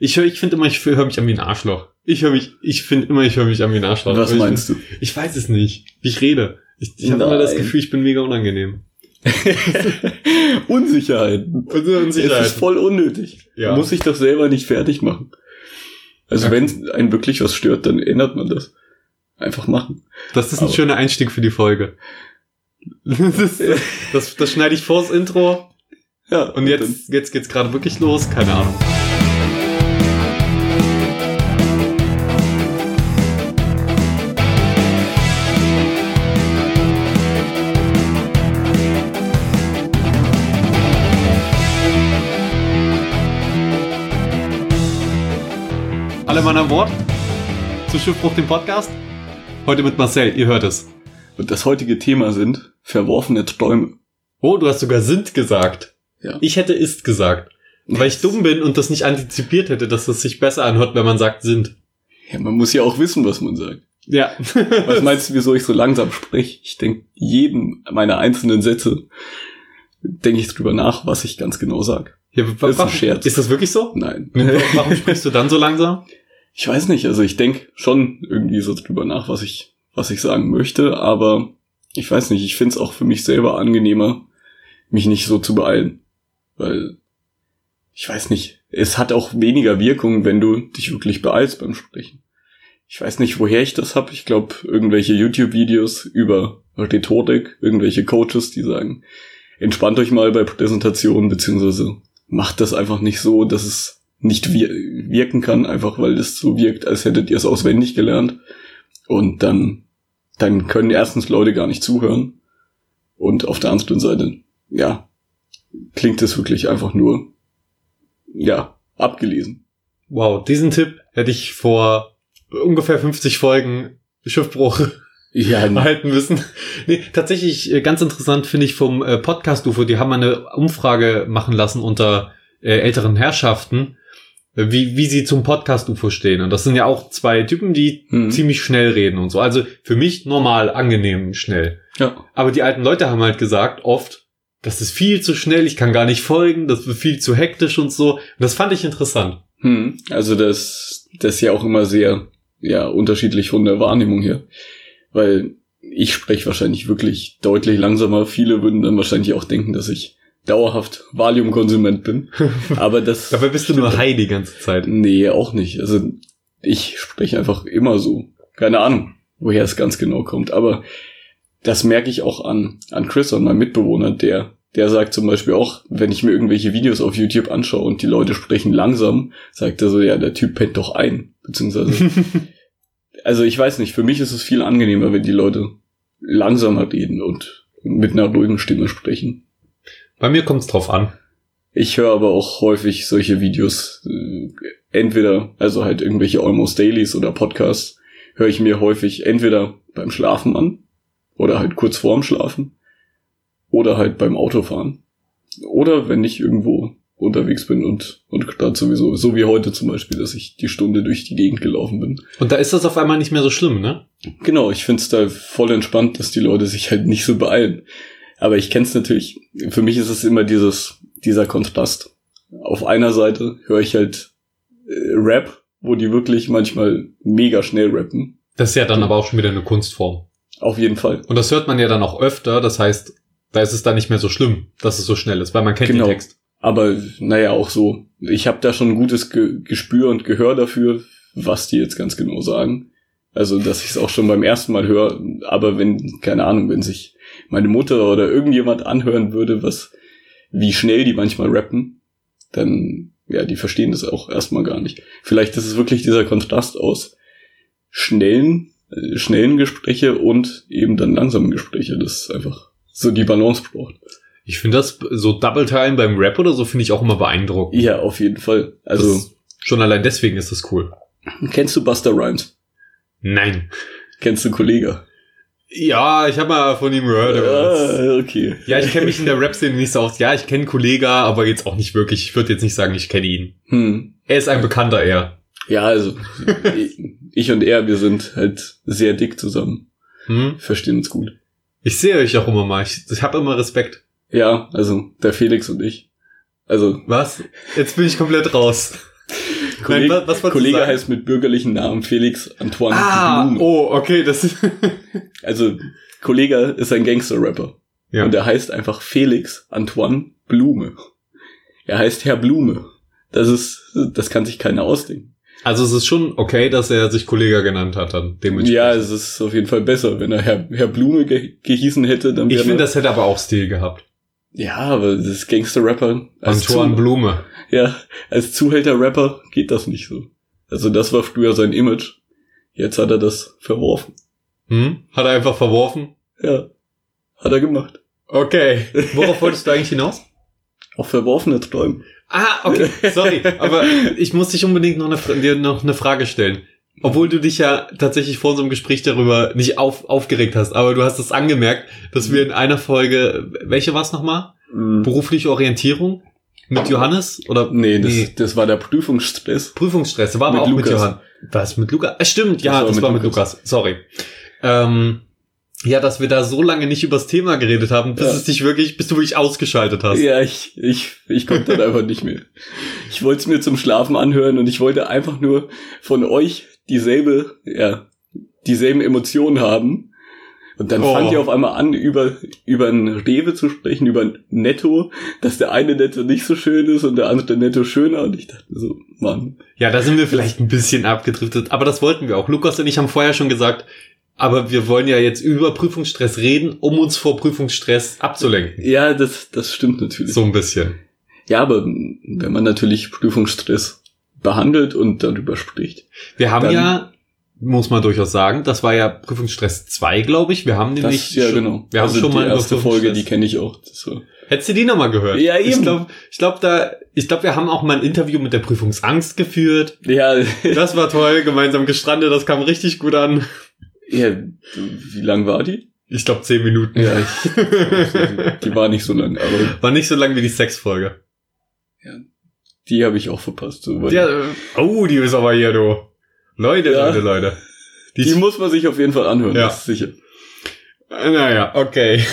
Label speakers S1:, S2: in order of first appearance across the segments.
S1: Ich höre, ich finde immer, ich höre mich an wie ein Arschloch. Ich höre mich, ich finde immer, ich höre mich an wie ein Arschloch.
S2: Was
S1: Aber
S2: meinst
S1: ich,
S2: du?
S1: Ich weiß es nicht, wie ich rede. Ich, ich habe immer das. Gefühl, ich bin mega unangenehm.
S2: Unsicherheiten. Es ist voll unnötig.
S1: Ja.
S2: Muss sich doch selber nicht fertig machen. Also
S1: Ja.
S2: wenn einen wirklich was stört, dann ändert man das. Einfach machen.
S1: Das ist ein
S2: Aber-
S1: schöner Einstieg für die Folge. Das, ist, das, das schneide ich vors Intro
S2: Ja.
S1: und jetzt, jetzt geht's gerade wirklich los. Keine Ahnung. Alle Mann an Bord zu Schiffbruch, dem Podcast. Heute mit Marcel, ihr hört es.
S2: Und das heutige Thema sind verworfene Träume.
S1: Oh, du hast sogar sind gesagt.
S2: Ja.
S1: Ich hätte ist gesagt. Weil ich dumm bin und das nicht antizipiert hätte, dass es sich besser anhört, wenn man sagt sind.
S2: Ja, man muss ja auch wissen, was man sagt.
S1: Ja.
S2: Was meinst du, wieso ich so langsam spreche? Ich denke jeden meiner einzelnen Sätze denke ich drüber nach, was ich ganz genau sage.
S1: ja,
S2: ist ein
S1: warum-
S2: Scherz.
S1: Ist das wirklich so?
S2: Nein.
S1: Warum sprichst du dann so langsam?
S2: Ich weiß nicht, also ich denke schon irgendwie so drüber nach, was ich, was ich sagen möchte, aber ich weiß nicht, ich finde es auch für mich selber angenehmer, mich nicht so zu beeilen. Weil, ich weiß nicht, es hat auch weniger Wirkung, wenn du dich wirklich beeilst beim Sprechen. Ich weiß nicht, woher ich das hab. Ich glaube, irgendwelche YouTube-Videos über Rhetorik, irgendwelche Coaches, die sagen, entspannt euch mal bei Präsentationen, beziehungsweise macht das einfach nicht so, dass es nicht wir wirken kann, einfach weil es so wirkt, als hättet ihr es auswendig gelernt. Und dann, dann können erstens Leute gar nicht zuhören. Und auf der anderen Seite, ja, klingt es wirklich einfach nur, ja, abgelesen.
S1: Wow, diesen Tipp hätte ich vor ungefähr 50 Folgen Schiffbruch
S2: Ja,
S1: erhalten müssen. Nee, tatsächlich äh, ganz interessant finde ich vom äh, Podcast UFO, die haben eine Umfrage machen lassen unter äh, älteren Herrschaften, wie, wie sie zum Podcast UFO stehen. Und das sind ja auch zwei Typen, die
S2: Hm.
S1: ziemlich schnell reden und so. Also für mich normal, angenehm, schnell.
S2: ja,
S1: Aber die alten Leute haben halt gesagt, oft, das ist viel zu schnell, ich kann gar nicht folgen, das wird viel zu hektisch und so. Und das fand ich interessant.
S2: hm. also das, das ist ja auch immer sehr, ja, unterschiedlich von der Wahrnehmung her. Weil ich spreche wahrscheinlich wirklich deutlich langsamer. Viele würden dann wahrscheinlich auch denken, dass ich dauerhaft Valium-Konsument bin. Aber das.
S1: Dabei bist du nur High die ganze Zeit.
S2: Nee, auch nicht. Also ich spreche einfach immer so. Keine Ahnung, woher es ganz genau kommt. Aber das merke ich auch an, an Chris und meinem Mitbewohner, der, der sagt zum Beispiel auch, wenn ich mir irgendwelche Videos auf YouTube anschaue und die Leute sprechen langsam, sagt er so, ja, der Typ pennt doch ein. Beziehungsweise, also ich weiß nicht, für mich ist es viel angenehmer, wenn die Leute langsamer reden und mit einer ruhigen Stimme sprechen.
S1: Bei mir kommt's drauf an.
S2: Ich höre aber auch häufig solche Videos, äh, entweder, also halt irgendwelche Almost Dailies oder Podcasts, höre ich mir häufig entweder beim Schlafen an oder halt kurz vorm Schlafen oder halt beim Autofahren. Oder wenn ich irgendwo unterwegs bin und, und gerade sowieso, so wie heute zum Beispiel, dass ich die Stunde durch die Gegend gelaufen bin.
S1: Und da ist das auf einmal nicht mehr so schlimm, ne?
S2: Genau, ich find's da voll entspannt, dass die Leute sich halt nicht so beeilen. Aber ich kenn's natürlich, für mich ist es immer dieses, dieser Kontrast. Auf einer Seite höre ich halt äh, Rap, wo die wirklich manchmal mega schnell rappen.
S1: Das ist ja dann aber auch schon wieder eine Kunstform.
S2: Auf jeden Fall.
S1: Und das hört man ja dann auch öfter, das heißt, da ist es dann nicht mehr so schlimm, dass es so schnell ist, weil man kennt
S2: Genau.
S1: den Text.
S2: Aber naja, auch so. Ich habe da schon ein gutes Ge Gespür und Gehör dafür, was die jetzt ganz genau sagen. Also, dass ich es auch schon beim ersten Mal höre. Aber wenn, keine Ahnung, wenn sich meine Mutter oder irgendjemand anhören würde, was, wie schnell die manchmal rappen, dann, ja, die verstehen das auch erstmal gar nicht. Vielleicht ist es wirklich dieser Kontrast aus schnellen, äh, schnellen Gespräche und eben dann langsamen Gespräche, das einfach so die Balance braucht.
S1: Ich finde das so Double-Time beim Rap oder so finde ich auch immer beeindruckend.
S2: Ja, auf jeden Fall. Also,
S1: das, schon allein deswegen ist das cool.
S2: kennst du Buster Rhymes?
S1: Nein.
S2: Kennst du Kollege?
S1: Ja, ich habe mal von ihm gehört.
S2: Ah, okay.
S1: Ja, ich kenne mich in der Rap-Szene nicht so aus. Ja, ich kenne Kollega, aber jetzt auch nicht wirklich. Ich würde jetzt nicht sagen, ich kenne ihn.
S2: Hm.
S1: Er ist ein Bekannter eher.
S2: Ja, also ich und er, wir sind halt sehr dick zusammen.
S1: Hm?
S2: Verstehen uns gut.
S1: Ich sehe euch auch immer mal. Ich, ich habe immer Respekt.
S2: Ja, also der Felix und ich. Also
S1: Was? Jetzt bin ich komplett raus.
S2: Kollege,
S1: was- was
S2: Kollege heißt mit bürgerlichen Namen Felix Antoine
S1: Ah,
S2: Blume.
S1: oh, okay, das ist.
S2: Also, Kollege ist ein Gangster-Rapper.
S1: ja.
S2: Und er heißt einfach Felix Antoine Blume. Er heißt Herr Blume. Das ist, das kann sich keiner ausdenken.
S1: Also es ist schon okay, dass er sich Kollege genannt hat dann dementsprechend.
S2: Ja, es ist auf jeden Fall besser. Wenn er Herr, Herr Blume ge gehießen hätte, dann
S1: ich
S2: wäre
S1: finde, das hätte aber auch Stil gehabt.
S2: Ja, aber das ist Gangster-Rapper.
S1: Antoine Blume.
S2: Ja, als Zuhälter-Rapper geht das nicht so. Also das war früher sein Image. Jetzt hat er das verworfen.
S1: Hm? Hat er einfach verworfen.
S2: Ja, hat er gemacht.
S1: Okay. Worauf wolltest du eigentlich hinaus?
S2: Auch verworfene Träume.
S1: Ah, okay. Sorry, aber ich muss dich unbedingt noch eine, dir noch eine Frage stellen. Obwohl du dich ja tatsächlich vor unserem Gespräch darüber nicht auf, aufgeregt hast, aber du hast es angemerkt, dass wir in einer Folge, welche war es nochmal?
S2: Mhm.
S1: Berufliche Orientierung mit Johannes oder
S2: Nee, das,
S1: Nee.
S2: das war der Prüfungsstress.
S1: Prüfungsstress, war aber
S2: Mit
S1: auch mit
S2: Lukas.
S1: Johann. Was mit Lukas? Ah, stimmt, ja,
S2: Das war
S1: das
S2: mit
S1: war mit
S2: Lukas.
S1: Lukas. Sorry. Ähm, ja, dass wir da so lange nicht übers Thema geredet haben, bis
S2: Ja.
S1: es dich wirklich, bis du wirklich ausgeschaltet hast.
S2: Ja, ich, ich, ich konnte dann einfach nicht mehr. Ich wollte es mir zum Schlafen anhören und ich wollte einfach nur von euch dieselbe, ja, dieselben Emotionen haben. Und dann
S1: Oh.
S2: fangt ihr auf einmal an, über, über ein Rewe zu sprechen, über ein Netto, dass der eine Netto nicht so schön ist und der andere Netto schöner. Und ich dachte so, Mann.
S1: Ja, da sind wir vielleicht ein bisschen abgedriftet, aber das wollten wir auch. Lukas und ich haben vorher schon gesagt, aber wir wollen ja jetzt über Prüfungsstress reden, um uns vor Prüfungsstress abzulenken.
S2: Ja, das, das stimmt natürlich.
S1: So ein bisschen.
S2: Ja, aber wenn man natürlich Prüfungsstress behandelt und darüber spricht,
S1: Wir haben ja, muss man durchaus sagen, das war ja Prüfungsstress 2, glaube ich. Wir haben nämlich
S2: das, ja
S1: schon,
S2: genau.
S1: Wir haben
S2: also
S1: schon
S2: die
S1: mal über
S2: erste Folge, die kenne ich auch. War,
S1: Hättest du die nochmal gehört?
S2: Ja,
S1: Ich
S2: eben.
S1: glaube, ich glaub, da, ich glaube, wir haben auch mal ein Interview mit der Prüfungsangst geführt.
S2: ja,
S1: Das war toll, gemeinsam gestrandet, das kam richtig gut an.
S2: ja, wie lang war die?
S1: Ich glaube, zehn Minuten.
S2: Ja, ich, die war nicht so lang, aber
S1: War nicht so lang wie die Sexfolge.
S2: die habe ich auch verpasst. So,
S1: Ja, oh, die ist aber hier, du. Leute,
S2: Ja.
S1: Leute, Leute. Die,
S2: die muss man sich auf jeden Fall anhören,
S1: Ja.
S2: das ist sicher.
S1: naja, okay.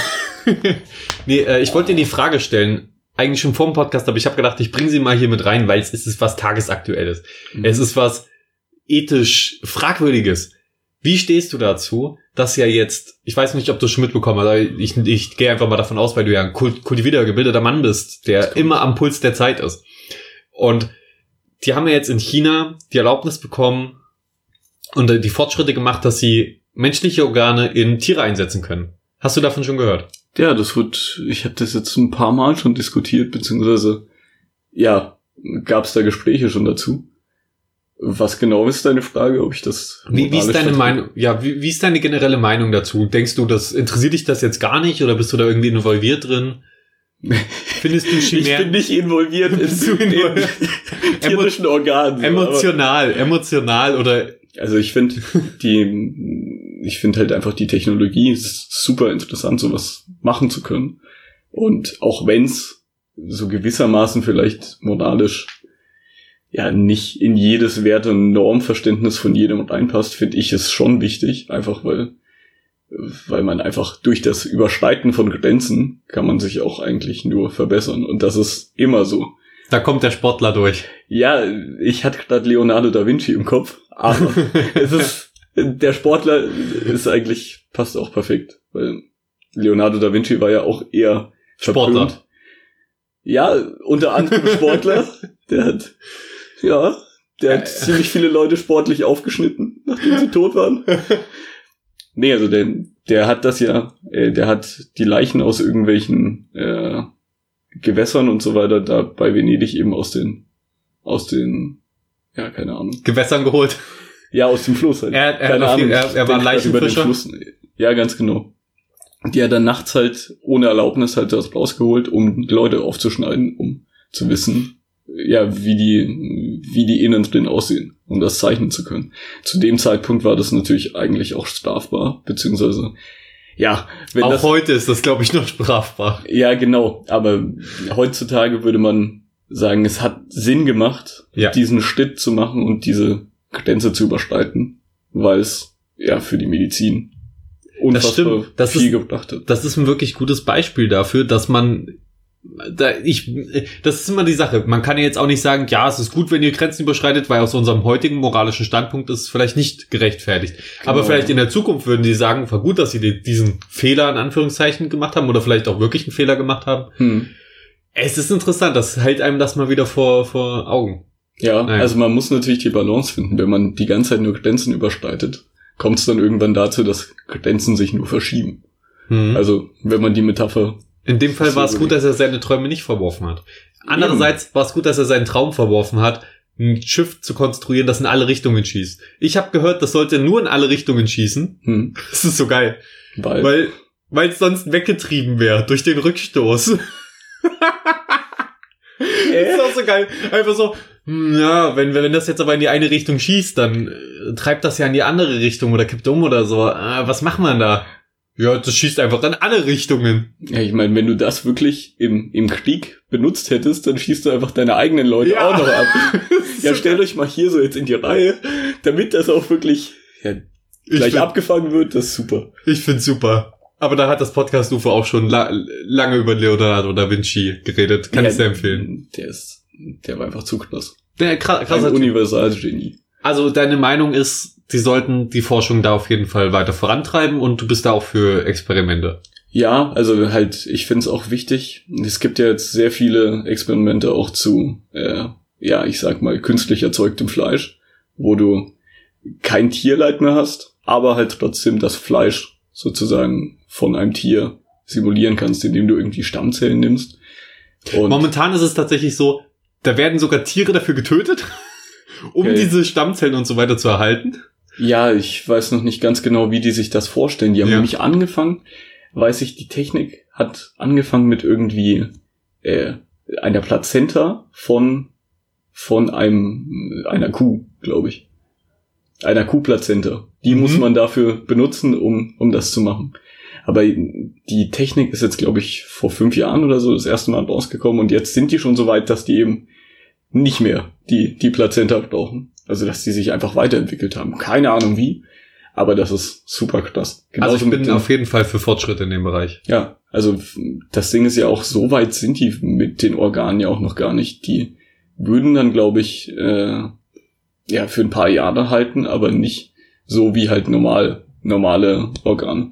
S1: nee, äh, ich wollte dir die Frage stellen, eigentlich schon vor dem Podcast, aber ich habe gedacht, ich bringe sie mal hier mit rein, weil es ist was Tagesaktuelles.
S2: Mhm.
S1: Es ist was ethisch Fragwürdiges. Wie stehst du dazu, dass ja jetzt, ich weiß nicht, ob du es schon mitbekommen hast, aber ich, ich gehe einfach mal davon aus, weil du ja ein kult- kultivierter, gebildeter Mann bist, der immer am Puls der Zeit ist. Und die haben ja jetzt in China die Erlaubnis bekommen und äh, die Fortschritte gemacht, dass sie menschliche Organe in Tiere einsetzen können. Hast du davon schon gehört?
S2: Ja, das wird, ich habe das jetzt ein paar Mal schon diskutiert, beziehungsweise, ja, gab es da Gespräche schon dazu. Was genau ist deine Frage, ob ich das...
S1: Wie, wie ist deine
S2: vertrete?
S1: Meinung? Ja, wie, wie ist deine generelle Meinung dazu? Denkst du, das interessiert dich das jetzt gar nicht oder bist du da irgendwie involviert drin? Findest du
S2: Ich
S1: Chimär
S2: bin nicht involviert in, in
S1: involviert?
S2: tierischen Organen.
S1: emotional, emotional oder
S2: Also ich finde die, ich finde halt einfach die Technologie super interessant, sowas machen zu können. Und auch wenn's so gewissermaßen vielleicht moralisch ja nicht in jedes Werte- und Normverständnis von jedem reinpasst, finde ich es schon wichtig, einfach weil weil man einfach durch das Überschreiten von Grenzen kann man sich auch eigentlich nur verbessern und das ist immer so.
S1: da kommt der Sportler durch.
S2: Ja, ich hatte gerade Leonardo da Vinci im Kopf, aber es ist der Sportler ist eigentlich passt auch perfekt, weil Leonardo da Vinci war ja auch eher
S1: Sportler.
S2: verpönt. Ja, unter anderem Sportler. der hat ja, der hat ziemlich viele Leute sportlich aufgeschnitten, nachdem sie tot waren. Nee, also der, der hat das ja, äh, der hat die Leichen aus irgendwelchen äh, Gewässern und so weiter da bei Venedig eben aus den, aus den, ja, keine Ahnung.
S1: Gewässern geholt.
S2: Ja, aus dem Fluss halt.
S1: Er, er,
S2: keine Ahnung.
S1: er, er war Leichenfischer.
S2: Fluss. Ja, ganz genau. Die hat dann nachts halt ohne Erlaubnis halt das rausgeholt, um Leute aufzuschneiden, um zu wissen, ja, wie die, wie die innen drin aussehen, um das zeichnen zu können. Zu dem Zeitpunkt war das natürlich eigentlich auch strafbar, beziehungsweise, ja, wenn
S1: Auch
S2: das,
S1: heute ist das, glaube ich, noch strafbar.
S2: ja, genau, aber heutzutage würde man sagen, es hat Sinn gemacht,
S1: Ja.
S2: diesen Schritt zu machen und diese Grenze zu überschreiten, weil es ja für die Medizin unfassbar
S1: stimmt. Das
S2: viel
S1: ist-
S2: gebracht hat.
S1: Das ist ein wirklich gutes Beispiel dafür, dass man da, ich, das ist immer die Sache. Man kann ja jetzt auch nicht sagen, ja, es ist gut, wenn ihr Grenzen überschreitet, weil aus unserem heutigen moralischen Standpunkt ist es vielleicht nicht gerechtfertigt.
S2: Genau.
S1: Aber vielleicht in der Zukunft würden die sagen, war gut, dass sie die- diesen Fehler in Anführungszeichen gemacht haben oder vielleicht auch wirklich einen Fehler gemacht haben.
S2: Hm.
S1: Es ist interessant, das hält einem das mal wieder vor, vor Augen.
S2: Ja,
S1: Naja.
S2: also man muss natürlich die Balance finden. Wenn man die ganze Zeit nur Grenzen überschreitet, kommt es dann irgendwann dazu, dass Grenzen sich nur verschieben.
S1: Mhm.
S2: Also, wenn man die Metapher
S1: In dem Fall war es gut, dass er seine Träume nicht verworfen hat. Andererseits war es gut, dass er seinen Traum verworfen hat, ein Schiff zu konstruieren, das in alle Richtungen schießt. Ich habe gehört, das sollte nur in alle Richtungen schießen.
S2: hm,
S1: Das ist so geil,
S2: weil,
S1: weil weil es sonst weggetrieben wäre durch den Rückstoß. Das ist auch so geil. Einfach so, hm, ja, wenn, wenn das jetzt aber in die eine Richtung schießt, dann äh, treibt das ja in die andere Richtung oder kippt um oder so. Ah, was macht man da? Ja, das schießt einfach in alle Richtungen.
S2: ja, ich meine, wenn du das wirklich im, im Krieg benutzt hättest, dann schießt du einfach deine eigenen Leute
S1: Ja.
S2: auch noch ab. ja, stellt euch mal hier so jetzt in die Reihe, damit das auch wirklich ja,
S1: Ich
S2: gleich
S1: find-
S2: abgefangen wird, das ist super.
S1: Ich find's super. Aber da hat das Podcast UFO auch schon la lange über Leonardo da Vinci geredet. Kann
S2: ja,
S1: ich sehr empfehlen.
S2: Der ist, der war einfach zu krass.
S1: Der kra
S2: Ein
S1: krasser.
S2: Universalgenie.
S1: Also deine Meinung ist, sie sollten die Forschung da auf jeden Fall weiter vorantreiben und du bist da auch für Experimente.
S2: Ja, also halt, ich finde es auch wichtig. Es gibt ja jetzt sehr viele Experimente auch zu, äh, ja, ich sag mal, künstlich erzeugtem Fleisch, wo du kein Tierleid mehr hast, aber halt trotzdem das Fleisch sozusagen von einem Tier simulieren kannst, indem du irgendwie Stammzellen nimmst. Und
S1: Momentan ist es tatsächlich so, da werden sogar Tiere dafür getötet, um
S2: Okay.
S1: diese Stammzellen und so weiter zu erhalten.
S2: ja, ich weiß noch nicht ganz genau, wie die sich das vorstellen. Die haben
S1: Ja.
S2: nämlich angefangen, weiß ich, die Technik hat angefangen mit irgendwie äh, einer Plazenta von von einem einer Kuh, glaube ich. Einer Kuhplazenta. Die
S1: Mhm.
S2: muss man dafür benutzen, um um das zu machen. Aber die Technik ist jetzt, glaube ich, vor fünf Jahren oder so das erste Mal rausgekommen und jetzt sind die schon so weit, dass die eben nicht mehr die, die Plazenta brauchen. Also, dass die sich einfach weiterentwickelt haben. Keine Ahnung wie, aber das ist super krass.
S1: Also ich
S2: mit
S1: bin
S2: den-
S1: auf jeden Fall für Fortschritte in dem Bereich.
S2: ja, also das Ding ist ja auch, so weit sind die mit den Organen ja auch noch gar nicht. Die würden dann, glaube ich, äh, ja, für ein paar Jahre halten, aber nicht so wie halt normal, normale Organe.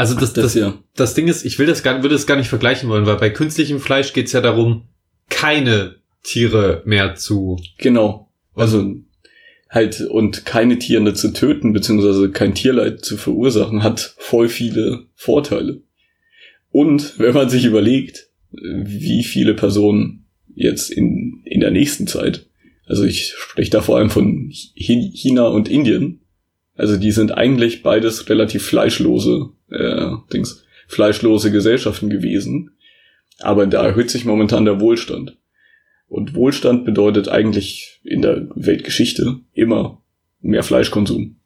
S1: Also das, das,
S2: ja.
S1: das Ding ist, ich will das gar, würde es gar nicht vergleichen wollen, weil bei künstlichem Fleisch geht es ja darum, keine Tiere mehr zu.
S2: Genau. Also halt und keine Tiere zu töten, beziehungsweise kein Tierleid zu verursachen, hat voll viele Vorteile. Und wenn man sich überlegt, wie viele Personen jetzt in, in der nächsten Zeit, also ich spreche da vor allem von Chi- China und Indien, also die sind eigentlich beides relativ fleischlose äh, Dings, fleischlose Gesellschaften gewesen. Aber da erhöht sich momentan der Wohlstand. Und Wohlstand bedeutet eigentlich in der Weltgeschichte immer mehr Fleischkonsum.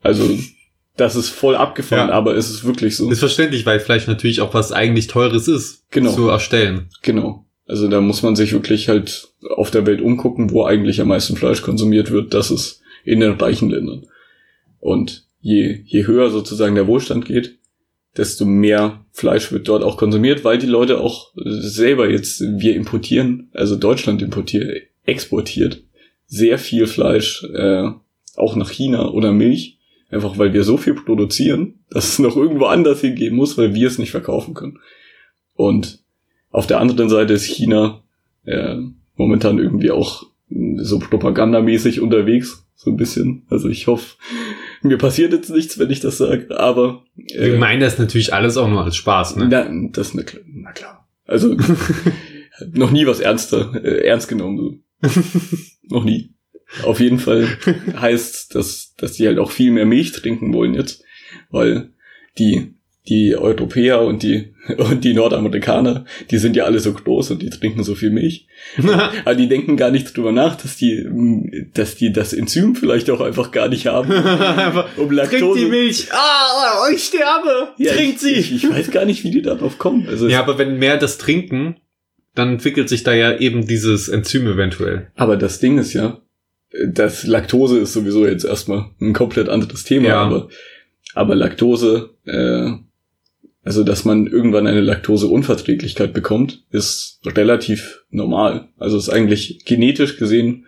S2: Also das ist voll abgefahren,
S1: Ja.
S2: aber es ist wirklich so.
S1: Ist verständlich, weil Fleisch natürlich auch was eigentlich Teures ist,
S2: Genau.
S1: zu erstellen.
S2: Genau. Also da muss man sich wirklich halt auf der Welt umgucken, wo eigentlich am meisten Fleisch konsumiert wird. Das ist in den reichen Ländern. Und je, je höher sozusagen der Wohlstand geht, desto mehr Fleisch wird dort auch konsumiert, weil die Leute auch selber jetzt, wir importieren, also Deutschland importiert, exportiert sehr viel Fleisch, äh, auch nach China oder Milch, einfach weil wir so viel produzieren, dass es noch irgendwo anders hingehen muss, weil wir es nicht verkaufen können. Und auf der anderen Seite ist China äh, momentan irgendwie auch mh, so propagandamäßig unterwegs, so ein bisschen. Also ich hoffe, mir passiert jetzt nichts, wenn ich das sage, aber
S1: Wir meinen das natürlich alles auch nur als Spaß, ne?
S2: na, das na klar, na klar. Also noch nie was ernster, äh, ernst genommen. So. noch nie. Auf jeden Fall heißt, dass, dass die halt auch viel mehr Milch trinken wollen jetzt, weil die, die Europäer und die, und die Nordamerikaner, die sind ja alle so groß und die trinken so viel Milch. Aber die denken gar nicht drüber nach, dass die, dass die das Enzym vielleicht auch einfach gar nicht haben. Um
S1: Trinkt
S2: Laktose.
S1: die Milch! Ah, ich sterbe!
S2: Ja,
S1: Trinkt sie!
S2: Ich, ich weiß gar nicht, wie die darauf kommen. Also
S1: ja, aber wenn mehr das trinken, dann entwickelt sich da ja eben dieses Enzym eventuell.
S2: Aber das Ding ist ja, das Laktose ist sowieso jetzt erstmal ein komplett anderes Thema,
S1: Ja.
S2: aber, aber Laktose äh, Also, dass man irgendwann eine Laktoseunverträglichkeit bekommt, ist relativ normal. Also ist eigentlich genetisch gesehen,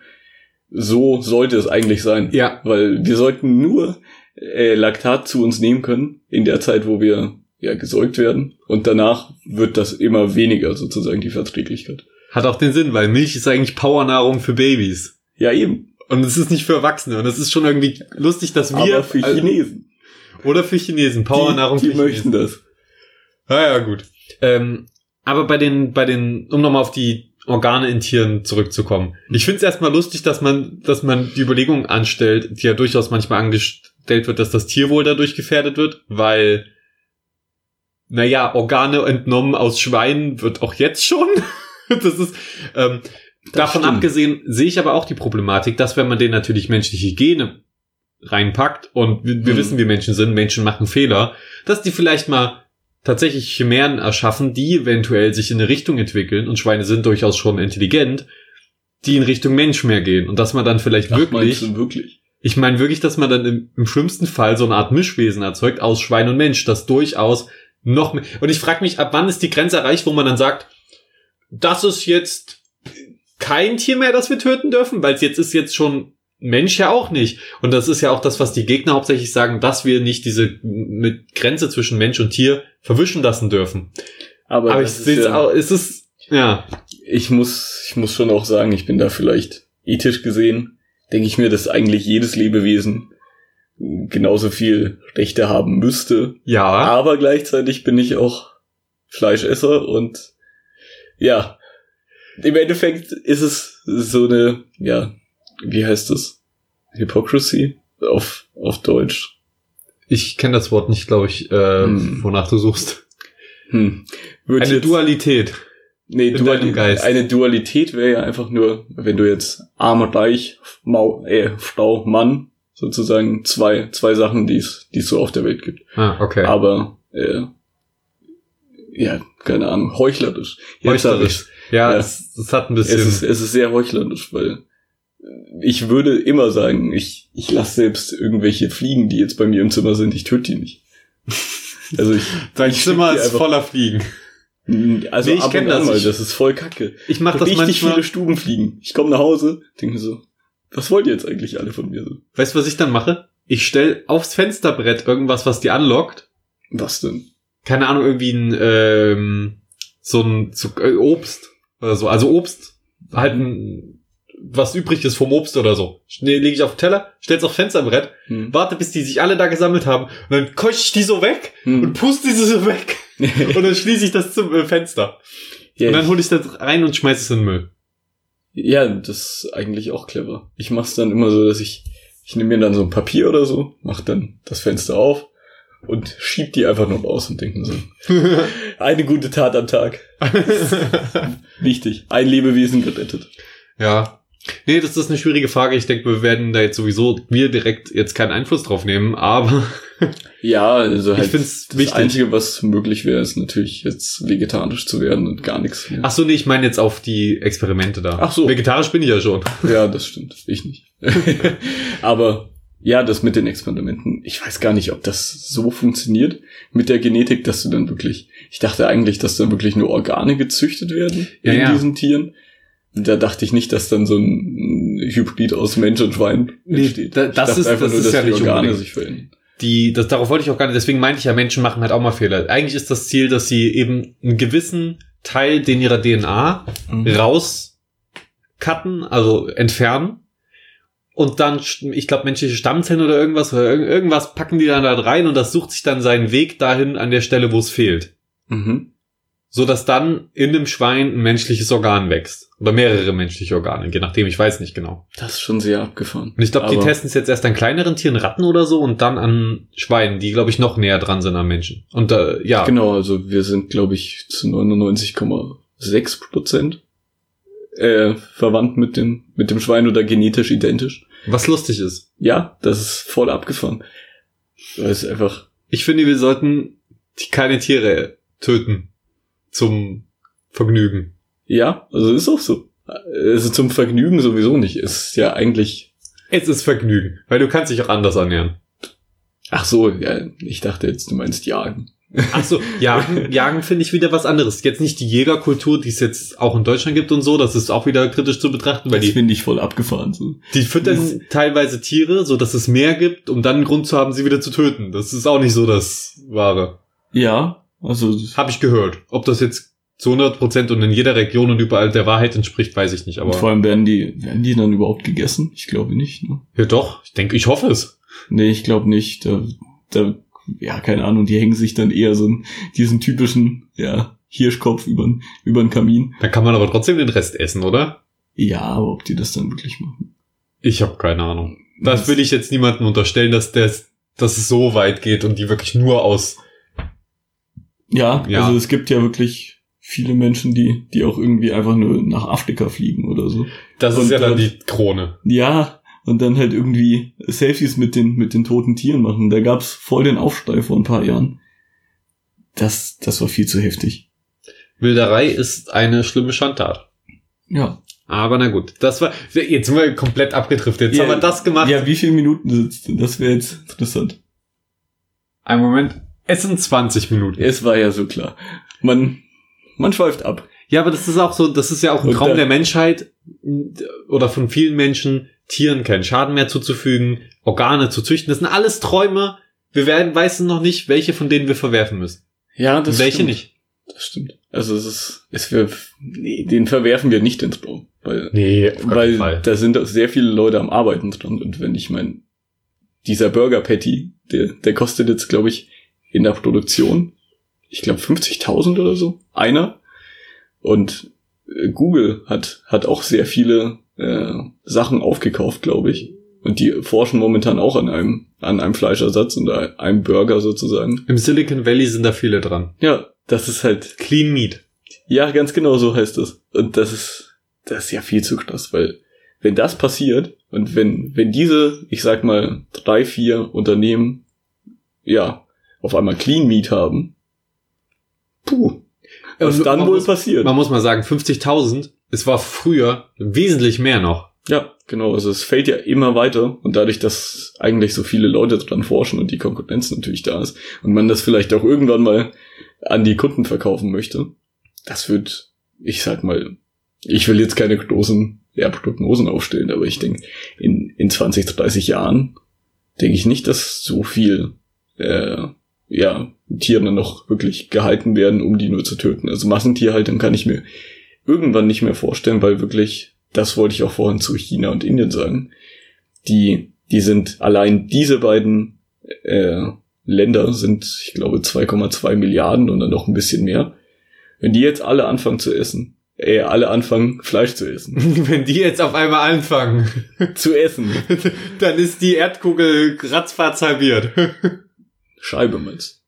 S2: so sollte es eigentlich sein.
S1: Ja.
S2: Weil wir sollten nur äh, Laktat zu uns nehmen können in der Zeit, wo wir ja gesäugt werden. Und danach wird das immer weniger, sozusagen, die Verträglichkeit.
S1: Hat auch den Sinn, weil Milch ist eigentlich Powernahrung für Babys.
S2: Ja, eben.
S1: Und es ist nicht für Erwachsene. Und es ist schon irgendwie lustig, dass wir.
S2: Aber für Chinesen.
S1: Oder für Chinesen. Powernahrung
S2: die, die
S1: für
S2: möchten
S1: Chinesen.
S2: das.
S1: Ja, ja, gut. Ähm, aber bei den, bei den, um nochmal auf die Organe in Tieren zurückzukommen. Ich finde es erstmal lustig, dass man, dass man die Überlegung anstellt, die ja durchaus manchmal angestellt wird, dass das Tierwohl dadurch gefährdet wird, weil, naja, Organe entnommen aus Schweinen wird auch jetzt schon. das ist, ähm, davon
S2: stimmt.
S1: abgesehen sehe ich aber auch die Problematik, dass wenn man denen natürlich menschliche Gene reinpackt und wir, wir
S2: Hm.
S1: wissen, wie Menschen sind, Menschen machen Fehler, dass die vielleicht mal tatsächlich Chimären erschaffen, die eventuell sich in eine Richtung entwickeln und Schweine sind durchaus schon intelligent, die in Richtung Mensch mehr gehen und dass man dann vielleicht
S2: Ach,
S1: wirklich,
S2: wirklich?
S1: ich meine wirklich, dass man dann im, im schlimmsten Fall so eine Art Mischwesen erzeugt aus Schwein und Mensch, das durchaus noch mehr, und ich frage mich, ab wann ist die Grenze erreicht, wo man dann sagt, das ist jetzt kein Tier mehr, das wir töten dürfen, weil es jetzt ist jetzt schon Mensch ja auch nicht. Und das ist ja auch das, was die Gegner hauptsächlich sagen, dass wir nicht diese mit Grenze zwischen Mensch und Tier verwischen lassen dürfen.
S2: Aber,
S1: Aber ich sehe es
S2: ja-
S1: auch, es ist, ja,
S2: ich muss, ich muss schon auch sagen, ich bin da vielleicht ethisch gesehen, denke ich mir, dass eigentlich jedes Lebewesen genauso viel Rechte haben müsste.
S1: ja,
S2: Aber gleichzeitig bin ich auch Fleischesser und ja, im Endeffekt ist es so eine, ja, wie heißt das? Hypocrisy auf, auf Deutsch.
S1: ich kenne das Wort nicht, glaube ich, äh,
S2: Hm.
S1: wonach du suchst.
S2: Hm. Würde
S1: Eine
S2: jetzt-
S1: Dualität.
S2: Nee, Duali
S1: Geist.
S2: eine Dualität wäre ja einfach nur, wenn du jetzt arm, reich, Mau, äh, Frau, Mann, sozusagen zwei, zwei Sachen, die es, die es so auf der Welt gibt.
S1: Ah, okay.
S2: Aber, äh, ja, keine Ahnung, heuchlerisch. Jetzt
S1: Heuchlerisch. ja,
S2: ja.
S1: Es, es hat ein
S2: Es
S1: bisschen.
S2: ist, es ist sehr heuchlerisch, weil ich würde immer sagen, ich, ich lasse selbst irgendwelche Fliegen, die jetzt bei mir im Zimmer sind, ich töte die nicht. Also ich,
S1: Dein
S2: ich
S1: Zimmer ist voller Fliegen.
S2: also
S1: Nee, ich
S2: ab
S1: kenn
S2: und an
S1: das.
S2: mal,
S1: Ich-
S2: das ist voll kacke.
S1: Ich mache das
S2: richtig
S1: manchmal.
S2: viele Stuben fliegen. Ich komme nach Hause, denke mir so, was wollt ihr jetzt eigentlich alle von mir so?
S1: Weißt du, was ich dann mache? Ich stell aufs Fensterbrett irgendwas, was die anlockt.
S2: Was denn?
S1: Keine Ahnung, irgendwie ein ähm, so ein so, äh, Obst oder so. Also Obst, halt ein, was übrig ist vom Obst oder so. Nee, lege ich auf den Teller, stell's aufs Fensterbrett,
S2: Hm.
S1: warte, bis die sich alle da gesammelt haben und dann koche ich die so weg und
S2: Hm.
S1: puste sie so weg und dann schließe ich das zum äh, Fenster.
S2: ja,
S1: und dann hole ich das rein und schmeiß es in den Müll.
S2: ja, das ist eigentlich auch clever. Ich mach's dann immer so, dass ich, ich nehme mir dann so ein Papier oder so, mach dann das Fenster auf und schieb die einfach nur raus und denke mir so, eine gute Tat am Tag. Wichtig. Ein Lebewesen gerettet.
S1: Ja. Nee, das ist eine schwierige Frage. Ich denke, wir werden da jetzt sowieso wir direkt jetzt keinen Einfluss drauf nehmen, aber
S2: Ja, also halt
S1: Ich find's
S2: das
S1: wichtig.
S2: Einzige, was möglich wäre, ist natürlich jetzt vegetarisch zu werden und gar nichts mehr.
S1: ach so, nee, ich meine jetzt auf die Experimente da.
S2: Ach so.
S1: Vegetarisch bin ich ja schon.
S2: Ja, das stimmt. Ich nicht. Aber ja, das mit den Experimenten, ich weiß gar nicht, ob das so funktioniert mit der Genetik, dass du dann wirklich, ich dachte eigentlich, dass dann wirklich nur Organe gezüchtet werden
S1: Ja,
S2: in
S1: ja.
S2: diesen Tieren. Da dachte ich nicht, dass dann so ein Hybrid aus Mensch und Schwein
S1: Nee,
S2: entsteht.
S1: da-
S2: Ich
S1: das ist-
S2: einfach
S1: das
S2: nur,
S1: ist
S2: dass
S1: ja
S2: die
S1: nicht
S2: Organe
S1: unbedingt.
S2: sich verändern.
S1: Die, das, darauf wollte ich auch gar nicht, deswegen meinte ich ja, Menschen machen halt auch mal Fehler. Eigentlich ist das Ziel, dass sie eben einen gewissen Teil den ihrer DNA
S2: Mhm.
S1: rauscutten, also entfernen. Und dann, ich glaube, menschliche Stammzellen oder irgendwas, oder irg- irgendwas packen die dann da rein und das sucht sich dann seinen Weg dahin an der Stelle, wo es fehlt.
S2: Mhm.
S1: So dass dann in dem Schwein ein menschliches Organ wächst. Oder mehrere menschliche Organe, je nachdem, ich weiß nicht genau.
S2: Das ist schon sehr abgefahren.
S1: Und ich glaube, die testen es jetzt erst an kleineren Tieren, Ratten oder so, und dann an Schweinen, die, glaube ich, noch näher dran sind am Menschen. Und äh, ja,
S2: Genau, also wir sind, glaube ich, zu 99,6 Prozent äh, verwandt mit dem, mit dem Schwein oder genetisch identisch.
S1: was lustig ist.
S2: Ja, das ist voll abgefahren. Weil es einfach,
S1: Ich finde, wir sollten keine Tiere töten zum Vergnügen.
S2: ja, also ist auch so. Also zum Vergnügen sowieso nicht. Ist ja eigentlich,
S1: Es ist Vergnügen, weil du kannst dich auch anders ernähren.
S2: ach so, ja, ich dachte jetzt, du meinst jagen.
S1: Ach so, Jagen, Jagen finde ich wieder was anderes. Jetzt nicht die Jägerkultur, die es jetzt auch in Deutschland gibt und so, das ist auch wieder kritisch zu betrachten, weil
S2: Das
S1: die,
S2: finde ich voll abgefahren. So.
S1: die füttern teilweise Tiere, so dass es mehr gibt, um dann einen Grund zu haben, sie wieder zu töten. Das ist auch nicht so das Wahre.
S2: Ja, also
S1: Habe ich gehört. Ob das jetzt zu 100 Prozent und in jeder Region und überall der Wahrheit entspricht, weiß ich nicht.
S2: und
S1: Aber
S2: vor allem werden die, werden die dann überhaupt gegessen? Ich glaube nicht. Ne?
S1: ja doch, ich denke, ich hoffe es.
S2: Nee, ich glaube nicht. Da, da, ja, keine Ahnung, die hängen sich dann eher so einen, diesen typischen, ja, Hirschkopf über den Kamin.
S1: Dann kann man aber trotzdem den Rest essen, oder?
S2: Ja, aber ob die das dann wirklich machen?
S1: Ich habe keine Ahnung. Das will ich jetzt niemandem unterstellen, dass das, dass es so weit geht und die wirklich nur aus.
S2: Ja,
S1: Ja.
S2: also es gibt ja wirklich viele Menschen, die, die auch irgendwie einfach nur nach Afrika fliegen oder so.
S1: Das
S2: Und
S1: ist ja dann
S2: dann-
S1: die Krone.
S2: Ja, und dann halt irgendwie Selfies mit den, mit den toten Tieren machen. Da gab's voll den Aufschrei vor ein paar Jahren. Das, das war viel zu heftig.
S1: Wilderei ist eine schlimme Schandtat.
S2: Ja.
S1: Aber na gut, das war jetzt sind wir komplett abgedriftet. Jetzt
S2: Ja,
S1: haben wir das gemacht.
S2: Ja, wie viele Minuten sitzt denn? Das wäre jetzt interessant.
S1: Ein Moment. Es sind 20 Minuten.
S2: Es war ja so klar. Man, man schweift ab.
S1: Ja, aber das ist auch so, das ist ja auch ein
S2: Und
S1: Traum der Menschheit oder von vielen Menschen, Tieren keinen Schaden mehr zuzufügen, Organe zu züchten. Das sind alles Träume. Wir werden weißen noch nicht, welche von denen wir verwerfen müssen.
S2: Ja,
S1: Und welche
S2: stimmt.
S1: nicht.
S2: Das stimmt. Also es ist, es wir, nee, den verwerfen wir nicht ins Traum. Weil,
S1: Nee,
S2: weil da sind auch sehr viele Leute am Arbeiten dran. Und wenn ich mein, dieser Burger Patty, der, der kostet jetzt, glaube ich, in der Produktion, ich glaube 50.000 oder so, einer. Und äh, Google hat, hat auch sehr viele äh, Sachen aufgekauft, glaube ich. Und die forschen momentan auch an einem, an einem Fleischersatz und einem Burger sozusagen.
S1: Im Silicon Valley sind da viele dran.
S2: Ja, das ist halt
S1: Clean Meat.
S2: ja, ganz genau so heißt es. Und das ist, das ist ja viel zu krass, weil wenn das passiert und wenn, wenn diese, ich sag mal, drei, vier Unternehmen, ja, auf einmal Clean Meat haben, puh, was
S1: Und
S2: dann wohl
S1: muss-
S2: passiert?
S1: Man muss mal sagen, 50.000, es war früher wesentlich mehr noch.
S2: Ja, genau, also es fällt ja immer weiter und dadurch, dass eigentlich so viele Leute dran forschen und die Konkurrenz natürlich da ist und man das vielleicht auch irgendwann mal an die Kunden verkaufen möchte, das wird, ich sag mal, ich will jetzt keine großen ja, Prognosen aufstellen, aber ich denke, in, in 20, 30 Jahren denke ich nicht, dass so viel äh, ja, Tiere noch wirklich gehalten werden, um die nur zu töten. Also Massentierhaltung kann ich mir irgendwann nicht mehr vorstellen, weil wirklich, das wollte ich auch vorhin zu China und Indien sagen, die, die sind allein diese beiden äh, Länder sind, ich glaube, 2,2 Milliarden und dann noch ein bisschen mehr. Wenn die jetzt alle anfangen zu essen, äh, alle anfangen Fleisch zu essen,
S1: Wenn die jetzt auf einmal anfangen,
S2: zu essen,
S1: dann ist die Erdkugel ratzfatz halbiert.
S2: Scheibe meinst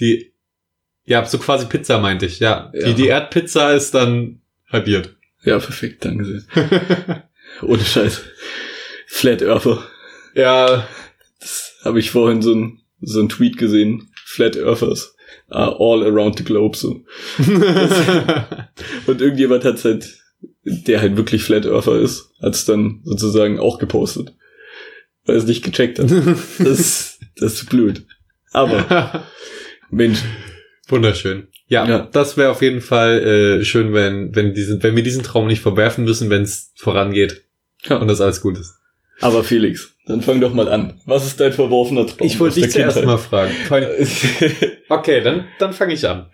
S1: Die, ja, so quasi Pizza meinte ich, ja.
S2: Ja.
S1: Die, die Erdpizza ist dann halbiert.
S2: Ja, perfekt, danke sehr. Ohne Scheiß. Flat Earther.
S1: ja,
S2: Das habe ich vorhin so ein, so ein Tweet gesehen. Flat Earthers are all around the globe so. Und irgendjemand hat halt, der halt wirklich Flat Earther ist, hat es dann sozusagen auch gepostet. Weil er es nicht gecheckt hat. Das, das ist blöd. Aber, Mensch,
S1: Wunderschön. Ja,
S2: Ja.
S1: das wäre auf jeden Fall äh, schön, wenn, wenn, diesen, wenn wir diesen Traum nicht verwerfen müssen, wenn es vorangeht
S2: Ja.
S1: und das alles gut ist.
S2: aber Felix, dann fang doch mal an. Was ist dein verworfener Traum?
S1: Ich wollte dich zuerst mal fragen. Okay, dann, dann fange ich an.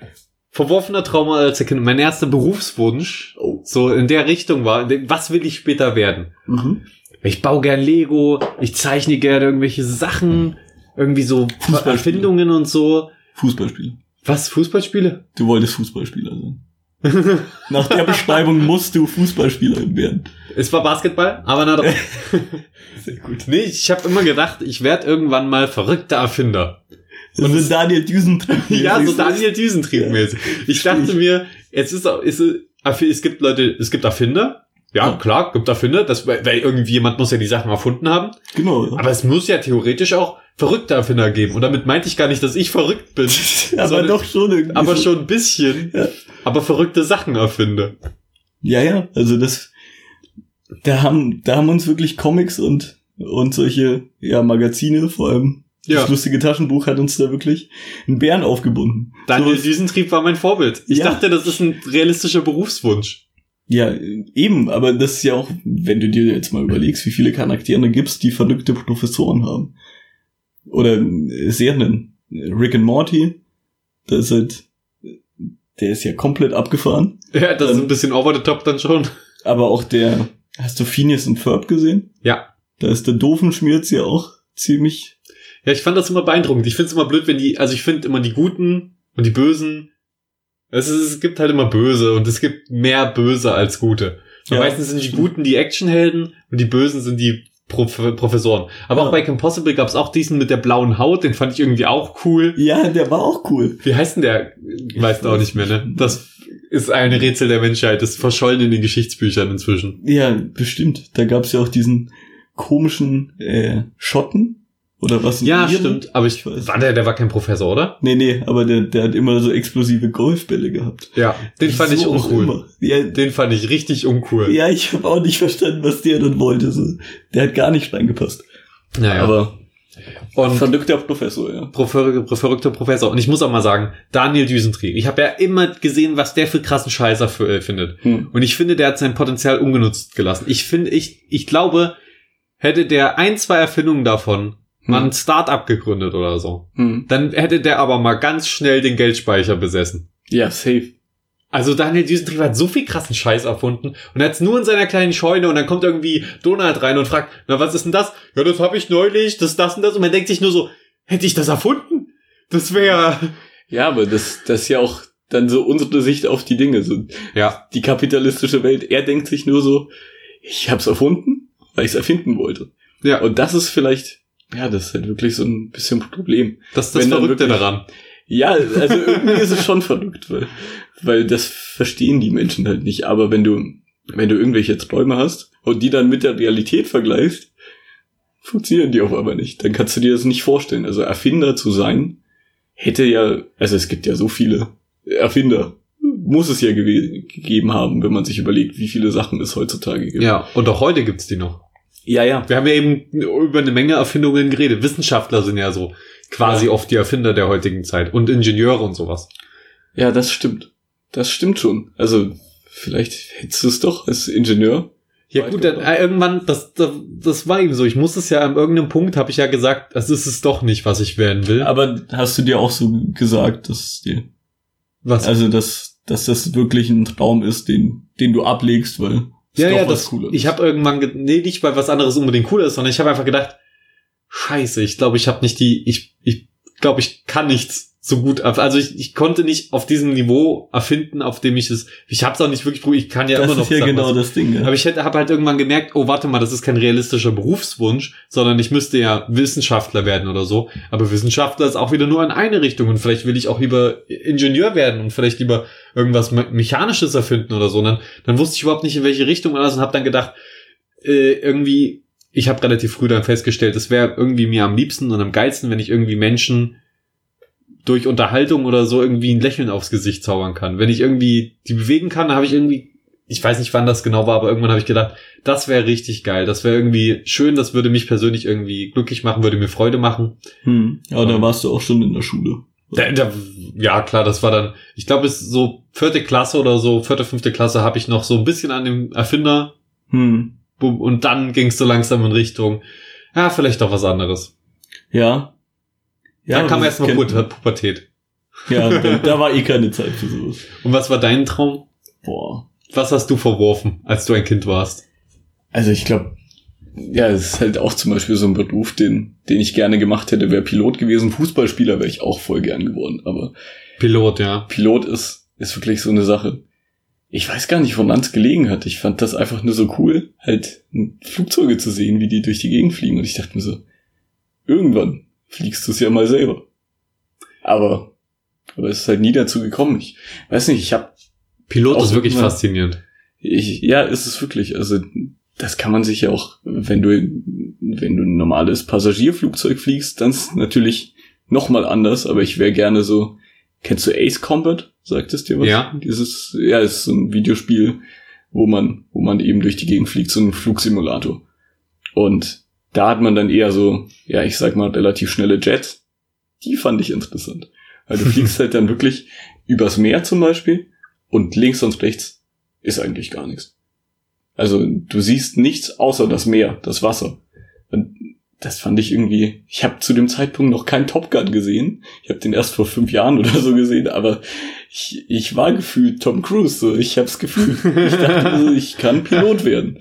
S1: Verworfener Trauma als Kind. Mein erster Berufswunsch,
S2: Oh.
S1: so in der Richtung war, was will ich später werden?
S2: Mhm.
S1: Ich baue gern Lego, ich zeichne gerne irgendwelche Sachen, irgendwie so. Erfindungen und so.
S2: Fußballspieler.
S1: Was, Fußballspiele?
S2: Du wolltest Fußballspieler sein. Nach der Beschreibung musst du Fußballspieler werden.
S1: Es war Basketball, aber na doch.
S2: Sehr gut.
S1: nee, ich habe immer gedacht, ich werde irgendwann mal verrückter Erfinder.
S2: Und so Daniel Düsentrieb.
S1: Ja, so Daniel Düsentrieb mäßig. Ich dachte mir, es ist, auch- ist es gibt Leute, es gibt Erfinder. Ja, klar, gibt Erfinder, das, weil weil irgendjemand muss ja die Sachen erfunden haben.
S2: Genau. Ja.
S1: Aber es muss ja theoretisch auch verrückte Erfinder geben. Und damit meinte ich gar nicht, dass ich verrückt bin.
S2: aber
S1: sondern-
S2: doch schon irgendwie.
S1: aber schon ein bisschen.
S2: Ja.
S1: Aber verrückte Sachen erfinde.
S2: Ja, ja. Also das, da haben, da haben uns wirklich Comics und, und solche, ja, Magazine, vor allem Ja. Das lustige Taschenbuch hat uns da wirklich einen Bären aufgebunden.
S1: Daniel so Düsentrieb war mein Vorbild. Ich ja. dachte, das ist ein realistischer Berufswunsch.
S2: Ja, eben, aber das ist ja auch, wenn du dir jetzt mal überlegst, wie viele Charaktere gibt's, die verrückte Professoren haben. Oder Serien. Rick and Morty, das ist halt, der ist ja komplett abgefahren.
S1: Ja, das ist ein bisschen over the top dann schon.
S2: Aber auch der, hast du Phineas und Ferb gesehen?
S1: Ja.
S2: Da ist der Doofenschmierz ja auch ziemlich.
S1: Ja, ich fand das immer beeindruckend. Ich finde es immer blöd, wenn die, also ich finde immer die Guten und die Bösen. Es, ist, es gibt halt immer Böse und es gibt mehr Böse als Gute. Ja. Meistens sind die Guten die Actionhelden und die Bösen sind die Prof Professoren. Aber ja. auch bei Kim Possible gab es auch diesen mit der blauen Haut, den fand ich irgendwie auch cool.
S2: Ja, der war auch cool.
S1: Wie heißt denn der? Weißt du auch nicht mehr, ne? Das ist ein Rätsel der Menschheit, das verschollen in den Geschichtsbüchern inzwischen.
S2: Ja, bestimmt. Da gab es ja auch diesen komischen äh, Schotten, oder was?
S1: Ja, stimmt. Aber ich weiß. War der, der war kein Professor, oder?
S2: Nee, nee, aber der, der hat immer so explosive Golfbälle gehabt.
S1: Ja, den fand so ich uncool. Ja, den fand ich richtig uncool.
S2: Ja, ich habe auch nicht verstanden, was der dann wollte. So. Der hat gar nicht reingepasst.
S1: Naja.
S2: Aber und verrückter Professor, ja.
S1: Verrückter, verrückter Professor. Und ich muss auch mal sagen, Daniel Düsentrieb. Ich habe ja immer gesehen, was der für krassen Scheißer für, äh, findet. Hm. Und ich finde, der hat sein Potenzial ungenutzt gelassen. Ich finde, ich, ich glaube, hätte der ein, zwei Erfindungen davon mal hm. ein Start-up gegründet oder so. Hm. Dann hätte der aber mal ganz schnell den Geldspeicher besessen.
S2: Ja, safe.
S1: Also Daniel Düsentrieb hat so viel krassen Scheiß erfunden und er hat's nur in seiner kleinen Scheune und dann kommt irgendwie Donald rein und fragt, na was ist denn das? Ja, das habe ich neulich, das, das und das und man denkt sich nur so, hätte ich das erfunden? Das wäre...
S2: Ja, aber das, das ist ja auch dann so unsere Sicht auf die Dinge. So
S1: ja.
S2: Die kapitalistische Welt, er denkt sich nur so, ich hab's erfunden, weil ich es erfinden wollte. Ja. Und das ist vielleicht ja, das ist halt wirklich so ein bisschen Problem.
S1: Das ist das Verrückte wirklich, daran.
S2: Ja, also irgendwie ist es schon verrückt, weil, weil das verstehen die Menschen halt nicht. Aber wenn du, wenn du irgendwelche Träume hast und die dann mit der Realität vergleichst, funktionieren die auf einmal nicht. Dann kannst du dir das nicht vorstellen. Also Erfinder zu sein, hätte ja, also es gibt ja so viele Erfinder, muss es ja gegeben haben, wenn man sich überlegt, wie viele Sachen es heutzutage gibt.
S1: Ja, und auch heute gibt's die noch.
S2: Ja, ja.
S1: Wir haben ja eben über eine Menge Erfindungen geredet. Wissenschaftler sind ja so quasi ja. oft die Erfinder der heutigen Zeit und Ingenieure und sowas.
S2: Ja, das stimmt. Das stimmt schon. Also vielleicht hättest du es doch als Ingenieur.
S1: Ja gut, dann, äh, irgendwann, das, das, das war eben so. Ich muss es ja an irgendeinem Punkt, habe ich ja gesagt, das ist es doch nicht, was ich werden will.
S2: Aber hast du dir auch so gesagt, dass dir, was? Also, dass, dass das wirklich ein Traum ist, den, den du ablegst, weil
S1: ja, ja, das, ich habe irgendwann, nee, nicht weil was anderes unbedingt cool ist, sondern ich habe einfach gedacht, scheiße, ich glaube, ich habe nicht die, ich, ich glaube, ich kann nichts so gut, also ich, ich konnte nicht auf diesem Niveau erfinden, auf dem ich es, ich habe es auch nicht wirklich probiert, ich kann ja
S2: das
S1: immer noch.
S2: Das ist ja genau was, das Ding. Ja.
S1: Aber ich hätte habe halt irgendwann gemerkt, oh warte mal, das ist kein realistischer Berufswunsch, sondern ich müsste ja Wissenschaftler werden oder so. Aber Wissenschaftler ist auch wieder nur in eine Richtung und vielleicht will ich auch lieber Ingenieur werden und vielleicht lieber irgendwas Mechanisches erfinden oder so. Und dann, dann wusste ich überhaupt nicht in welche Richtung alles und habe dann gedacht, äh, irgendwie, ich habe relativ früh dann festgestellt, es wäre irgendwie mir am liebsten und am geilsten, wenn ich irgendwie Menschen durch Unterhaltung oder so irgendwie ein Lächeln aufs Gesicht zaubern kann. Wenn ich irgendwie die bewegen kann, habe ich irgendwie, ich weiß nicht, wann das genau war, aber irgendwann habe ich gedacht, das wäre richtig geil. Das wäre irgendwie schön, das würde mich persönlich irgendwie glücklich machen, würde mir Freude machen.
S2: Hm. Ja, da warst du auch schon in der Schule.
S1: Da, da, ja, klar, das war dann, ich glaube, es so vierte Klasse oder so, vierte, fünfte Klasse habe ich noch so ein bisschen an dem Erfinder. Hm. Und dann ging es so langsam in Richtung, ja, vielleicht doch was anderes.
S2: Ja,
S1: ja, da kam erstmal Pubertät.
S2: Ja, da, da war eh keine Zeit für sowas.
S1: Und was war dein Traum?
S2: Boah.
S1: Was hast du verworfen, als du ein Kind warst?
S2: Also ich glaube, ja, es ist halt auch zum Beispiel so ein Beruf, den, den ich gerne gemacht hätte, wäre Pilot gewesen. Fußballspieler wäre ich auch voll gern geworden, aber
S1: Pilot, ja.
S2: Pilot ist, ist wirklich so eine Sache. Ich weiß gar nicht, woran es gelegen hat. Ich fand das einfach nur so cool, halt Flugzeuge zu sehen, wie die durch die Gegend fliegen. Und ich dachte mir so, irgendwann fliegst du es ja mal selber. Aber, aber es ist halt nie dazu gekommen. Ich weiß nicht, ich habe
S1: Pilot ist wirklich immer, faszinierend.
S2: Ich, ja, ist es wirklich. Also das kann man sich ja auch, wenn du wenn du ein normales Passagierflugzeug fliegst, dann ist natürlich noch mal anders. Aber ich wäre gerne so. Kennst du Ace Combat? Sagt es dir was?
S1: Ja.
S2: Dieses, ja, ist so ein Videospiel, wo man, wo man eben durch die Gegend fliegt, so ein Flugsimulator. Und da hat man dann eher so, ja, ich sag mal, relativ schnelle Jets. Die fand ich interessant. Weil du fliegst halt dann wirklich übers Meer zum Beispiel und links und rechts ist eigentlich gar nichts. Also du siehst nichts außer das Meer, das Wasser. Und das fand ich irgendwie, ich habe zu dem Zeitpunkt noch keinen Top Gun gesehen. Ich habe den erst vor fünf Jahren oder so gesehen, aber ich, ich war gefühlt Tom Cruise. So. Ich habe es gefühlt. Ich dachte, so, ich kann Pilot werden.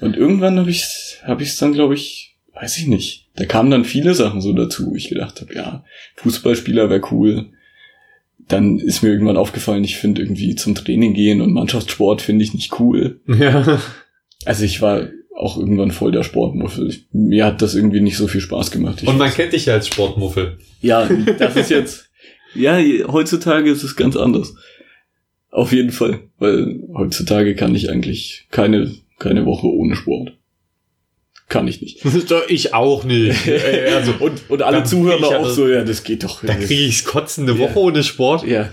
S2: Und irgendwann habe ich habe ich es dann, glaube ich, weiß ich nicht. Da kamen dann viele Sachen so dazu. Ich gedacht habe, ja, Fußballspieler wäre cool. Dann ist mir irgendwann aufgefallen, ich finde irgendwie zum Training gehen und Mannschaftssport finde ich nicht cool.
S1: Ja.
S2: Also ich war auch irgendwann voll der Sportmuffel. Mir hat das irgendwie nicht so viel Spaß gemacht. Ich
S1: Und man kennt dich ja als Sportmuffel.
S2: ja, das ist jetzt, ja, heutzutage ist es ganz anders. Auf jeden Fall, weil heutzutage kann ich eigentlich keine, keine Woche ohne Sport. Kann ich nicht.
S1: ich auch nicht. Also,
S2: Und, und alle Zuhörer
S1: ja
S2: auch
S1: das-
S2: so, ja, das geht doch.
S1: da kriege ich's kotzen, eine
S2: Ja.
S1: Woche ohne Sport.
S2: ja,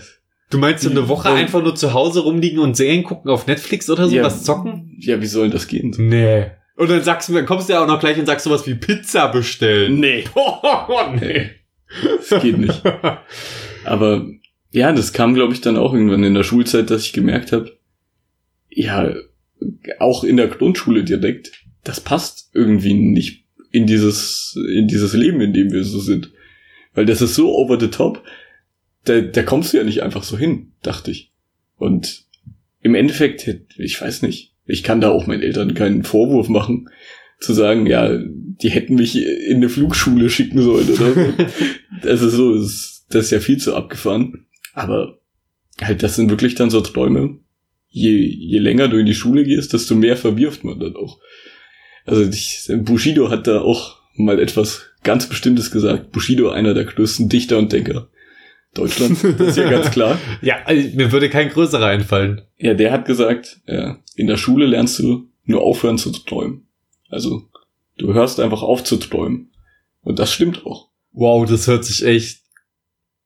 S1: Du meinst so eine Woche
S2: Ja.
S1: einfach nur zu Hause rumliegen und Serien gucken auf Netflix oder so,
S2: Ja.
S1: was zocken?
S2: ja, wie soll das gehen?
S1: Nee. Und dann sagst du, dann kommst du ja auch noch gleich und sagst sowas wie Pizza bestellen.
S2: Nee,
S1: Oh, nee.
S2: das geht nicht. Aber ja, das kam, glaube ich, dann auch irgendwann in der Schulzeit, dass ich gemerkt habe, ja, auch in der Grundschule direkt, das passt irgendwie nicht in dieses, in dieses Leben, in dem wir so sind. Weil das ist so over the top, da, da kommst du ja nicht einfach so hin, dachte ich. Und im Endeffekt, ich weiß nicht, ich kann da auch meinen Eltern keinen Vorwurf machen, zu sagen, ja, die hätten mich in eine Flugschule schicken sollen oder so. Das ist so, das ist, das ist ja viel zu abgefahren. Aber halt, das sind wirklich dann so Träume. Je, je länger du in die Schule gehst, desto mehr verwirft man dann auch. Also ich, Bushido hat da auch mal etwas ganz Bestimmtes gesagt. Bushido, einer der größten Dichter und Denker Deutschlands, das ist ja ganz klar.
S1: Ja, also, mir würde kein größerer einfallen.
S2: Ja, der hat gesagt, ja, in der Schule lernst du nur aufhören zu träumen. Also, du hörst einfach auf zu träumen. Und das stimmt auch.
S1: Wow, das hört sich echt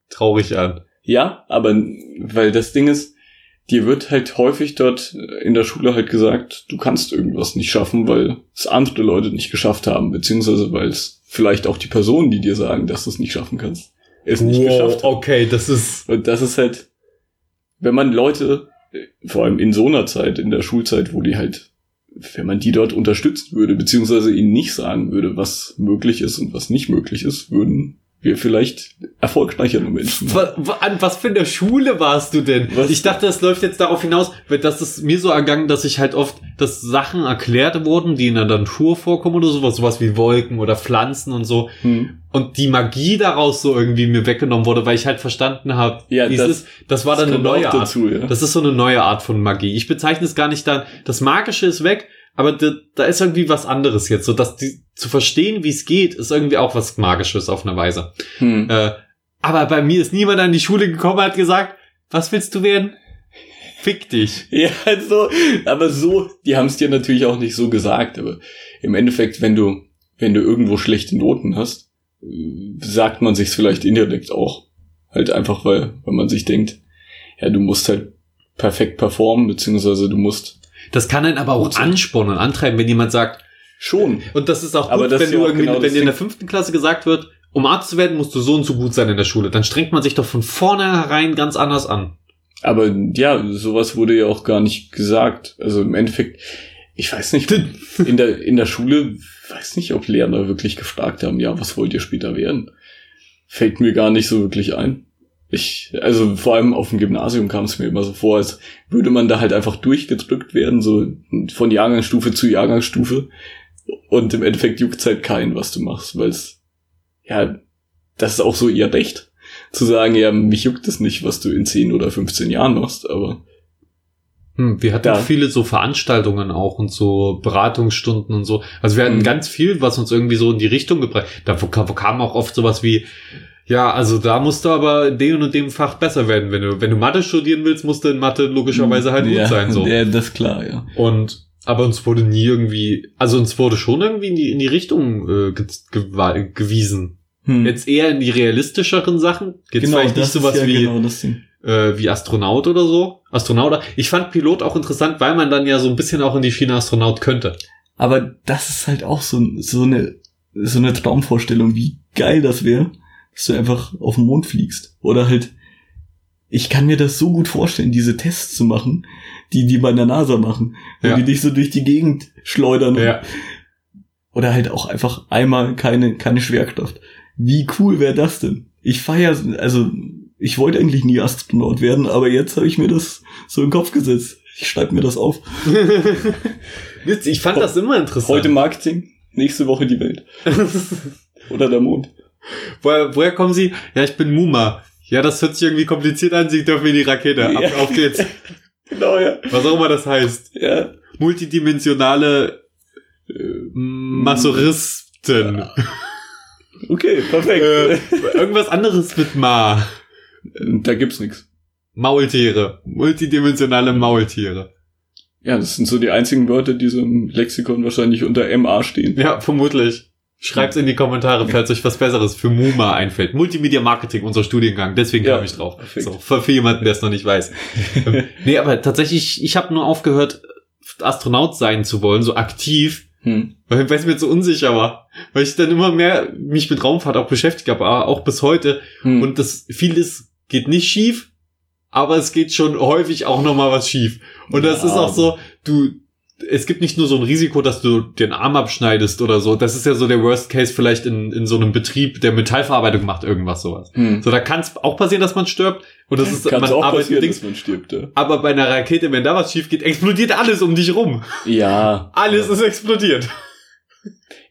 S1: traurig an.
S2: Ja, aber weil das Ding ist, dir wird halt häufig dort in der Schule halt gesagt, du kannst irgendwas nicht schaffen, weil es andere Leute nicht geschafft haben, beziehungsweise weil es vielleicht auch die Personen, die dir sagen, dass du es nicht schaffen kannst, es nicht geschafft haben.
S1: okay, das ist.
S2: Und das ist halt, wenn man Leute, vor allem in so einer Zeit, in der Schulzeit, wo die halt, wenn man die dort unterstützen würde, beziehungsweise ihnen nicht sagen würde, was möglich ist und was nicht möglich ist, würden wir vielleicht erfolgreichere Menschen.
S1: Wa- wa- An was für eine Schule warst du denn?
S2: Was?
S1: Ich dachte, es läuft jetzt darauf hinaus, weil das ist mir so ergangen, dass ich halt oft, dass Sachen erklärt wurden, die in der Natur vorkommen oder sowas, sowas wie Wolken oder Pflanzen und so.
S2: Hm.
S1: Und die Magie daraus so irgendwie mir weggenommen wurde, weil ich halt verstanden habe,
S2: Ja,
S1: wie
S2: das-
S1: es ist. Das war dann eine
S2: kommt auch
S1: neue Art.
S2: dazu, ja.
S1: Das ist so eine neue Art von Magie. Ich bezeichne es gar nicht dann, das Magische ist weg, aber da, da ist irgendwie was anderes jetzt. So dass die zu verstehen, wie es geht, ist irgendwie auch was Magisches auf eine Weise.
S2: Hm.
S1: Äh, aber bei mir ist niemand an die Schule gekommen und hat gesagt, was willst du werden? Fick dich.
S2: Ja, also, aber so, die haben es dir natürlich auch nicht so gesagt, aber im Endeffekt, wenn du, wenn du irgendwo schlechte Noten hast, äh, sagt man sich's vielleicht indirekt auch. Halt einfach, weil, weil man sich denkt, ja, du musst halt perfekt performen, beziehungsweise du musst
S1: Das kann einen aber auch anspornen und antreiben, wenn jemand sagt,
S2: schon.
S1: und das ist auch gut, wenn
S2: ist ja
S1: du
S2: auch
S1: irgendwie,
S2: genau
S1: wenn dir in der fünften Klasse gesagt wird, um Arzt zu werden, musst du so und so gut sein in der Schule. Dann strengt man sich doch von vornherein ganz anders an.
S2: Aber ja, sowas wurde ja auch gar nicht gesagt. Also im Endeffekt, ich weiß nicht, in der, in der Schule, weiß nicht, ob Lehrer wirklich gefragt haben, ja, was wollt ihr später werden? Fällt mir gar nicht so wirklich ein. Ich, also vor allem auf dem Gymnasium kam es mir immer so vor, als würde man da halt einfach durchgedrückt werden, so von Jahrgangsstufe zu Jahrgangsstufe. Und im Endeffekt juckt halt keinen, was du machst, weil es, ja, das ist auch so ihr Recht zu sagen, ja, mich juckt es nicht, was du in 10 oder 15 Jahren machst, aber
S1: Hm, wir hatten
S2: Da.
S1: viele so Veranstaltungen auch und so Beratungsstunden und so. Also wir hatten
S2: Mhm.
S1: ganz viel, was uns irgendwie so in die Richtung gebracht. Da kam auch oft sowas wie, ja, also da musst du aber in dem und dem Fach besser werden. Wenn du, wenn du Mathe studieren willst, musst du in Mathe logischerweise halt
S2: ja,
S1: gut sein. So.
S2: Ja, das ist klar, ja.
S1: Und aber uns wurde nie irgendwie, also uns wurde schon irgendwie in die, in die Richtung äh, ge gewa- gewiesen.
S2: Hm.
S1: Jetzt eher in die realistischeren Sachen. Jetzt
S2: genau,
S1: vielleicht nicht sowas
S2: ja
S1: wie
S2: genau
S1: äh, wie Astronaut oder so. Astronaut. Ich fand Pilot auch interessant, weil man dann ja so ein bisschen auch in die Schiene Astronaut könnte.
S2: Aber das ist halt auch so, so eine so eine Traumvorstellung, wie geil das wäre, dass du einfach auf den Mond fliegst. Oder halt, ich kann mir das so gut vorstellen, diese Tests zu machen, die die bei der NASA machen, wo
S1: Ja.
S2: die dich so durch die Gegend schleudern.
S1: Ja.
S2: Oder halt auch einfach einmal keine, keine Schwerkraft. Wie cool wäre das denn? Ich feier, also ich wollte eigentlich nie Astronaut werden, aber jetzt habe ich mir das so in den Kopf gesetzt. Ich schreibe mir das auf.
S1: Witzig, ich fand das immer interessant.
S2: Heute Marketing, nächste Woche die Welt. Oder der Mond.
S1: Woher, woher kommen Sie? Ja, ich bin Muma. Ja, das hört sich irgendwie kompliziert an. Sie dürfen in die Rakete. Ab,
S2: Ja.
S1: Auf geht's.
S2: Genau, ja.
S1: Was auch immer das heißt.
S2: Ja.
S1: Multidimensionale äh, Massoristen.
S2: Okay, perfekt.
S1: Äh, irgendwas anderes mit Ma.
S2: da gibt's nix.
S1: Maultiere. Multidimensionale Maultiere.
S2: Ja, das sind so die einzigen Wörter, die so im Lexikon wahrscheinlich unter MA stehen.
S1: Ja, vermutlich. Schreibt's in die Kommentare, falls euch was Besseres für Muma einfällt. Multimedia Marketing, unser Studiengang. Deswegen
S2: Ja,
S1: kam ich drauf.
S2: perfekt.
S1: So, für, jemanden, der es noch nicht weiß. Ähm, nee, aber tatsächlich, ich habe nur aufgehört, Astronaut sein zu wollen, so aktiv,
S2: Hm.
S1: weil es mir zu unsicher war. Weil ich dann immer mehr mich mit Raumfahrt auch beschäftigt habe, aber auch bis heute.
S2: Hm.
S1: Und das vieles geht nicht schief, aber es geht schon häufig auch noch mal was schief. Und das
S2: Ja.
S1: ist auch so, du, es gibt nicht nur so ein Risiko, dass du den Arm abschneidest oder so. Das ist ja so der Worst Case vielleicht in, in so einem Betrieb, der Metallverarbeitung macht, irgendwas sowas.
S2: hm.
S1: So, da kann es auch passieren, dass man stirbt. Und das ist,
S2: Kann
S1: man
S2: auch passieren,
S1: Dings.
S2: dass man stirbt, ja.
S1: Aber bei einer Rakete, wenn da was schief geht, explodiert alles um dich rum.
S2: Ja.
S1: Alles ist explodiert.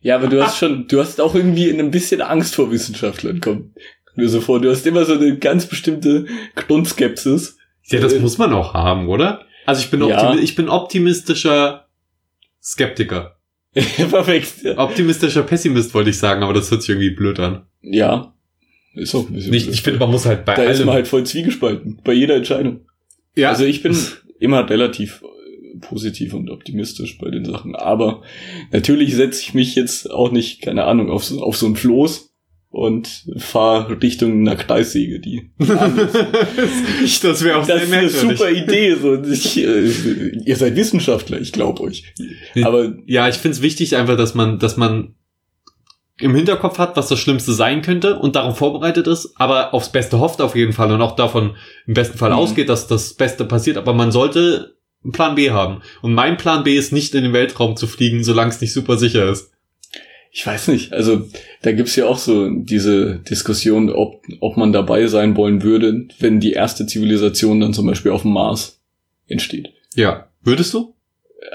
S2: Ja, aber du hast schon, du hast auch irgendwie ein bisschen Angst vor Wissenschaftlern, komm. Mir so vor, du hast immer so eine ganz bestimmte Grundskepsis.
S1: Ja, das
S2: Äh,
S1: muss man auch haben, oder? Also ich bin,
S2: Ja.
S1: ich bin optimistischer Skeptiker.
S2: Perfekt.
S1: Optimistischer Pessimist wollte ich sagen, aber das hört sich irgendwie blöd an.
S2: ja. Ist auch ein bisschen.
S1: Nicht, ich finde, man muss halt bei
S2: da ist
S1: allem.
S2: man halt voll zwiegespalten. Bei jeder Entscheidung.
S1: ja,
S2: Also ich bin immer relativ äh, positiv und optimistisch bei den Sachen. Aber natürlich setze ich mich jetzt auch nicht, keine Ahnung, auf so, auf so ein Floß und fahre Richtung einer Kreissäge, die
S1: ich, das wäre auch
S2: Das
S1: sehr
S2: ist eine
S1: merkwürdig.
S2: super Idee. So. Ich, äh, ihr seid Wissenschaftler, ich glaube euch. Aber
S1: Ja, ich finde es wichtig einfach, dass man, dass man im Hinterkopf hat, was das Schlimmste sein könnte und darauf vorbereitet ist, aber aufs Beste hofft auf jeden Fall und auch davon im besten Fall
S2: Mhm.
S1: ausgeht, dass das Beste passiert, aber man sollte einen Plan B haben. Und mein Plan B ist nicht in den Weltraum zu fliegen, solange es nicht super sicher ist.
S2: Ich weiß nicht. Also da gibt's ja auch so diese Diskussion, ob, ob man dabei sein wollen würde, wenn die erste Zivilisation dann zum Beispiel auf dem Mars entsteht.
S1: Ja. Würdest du?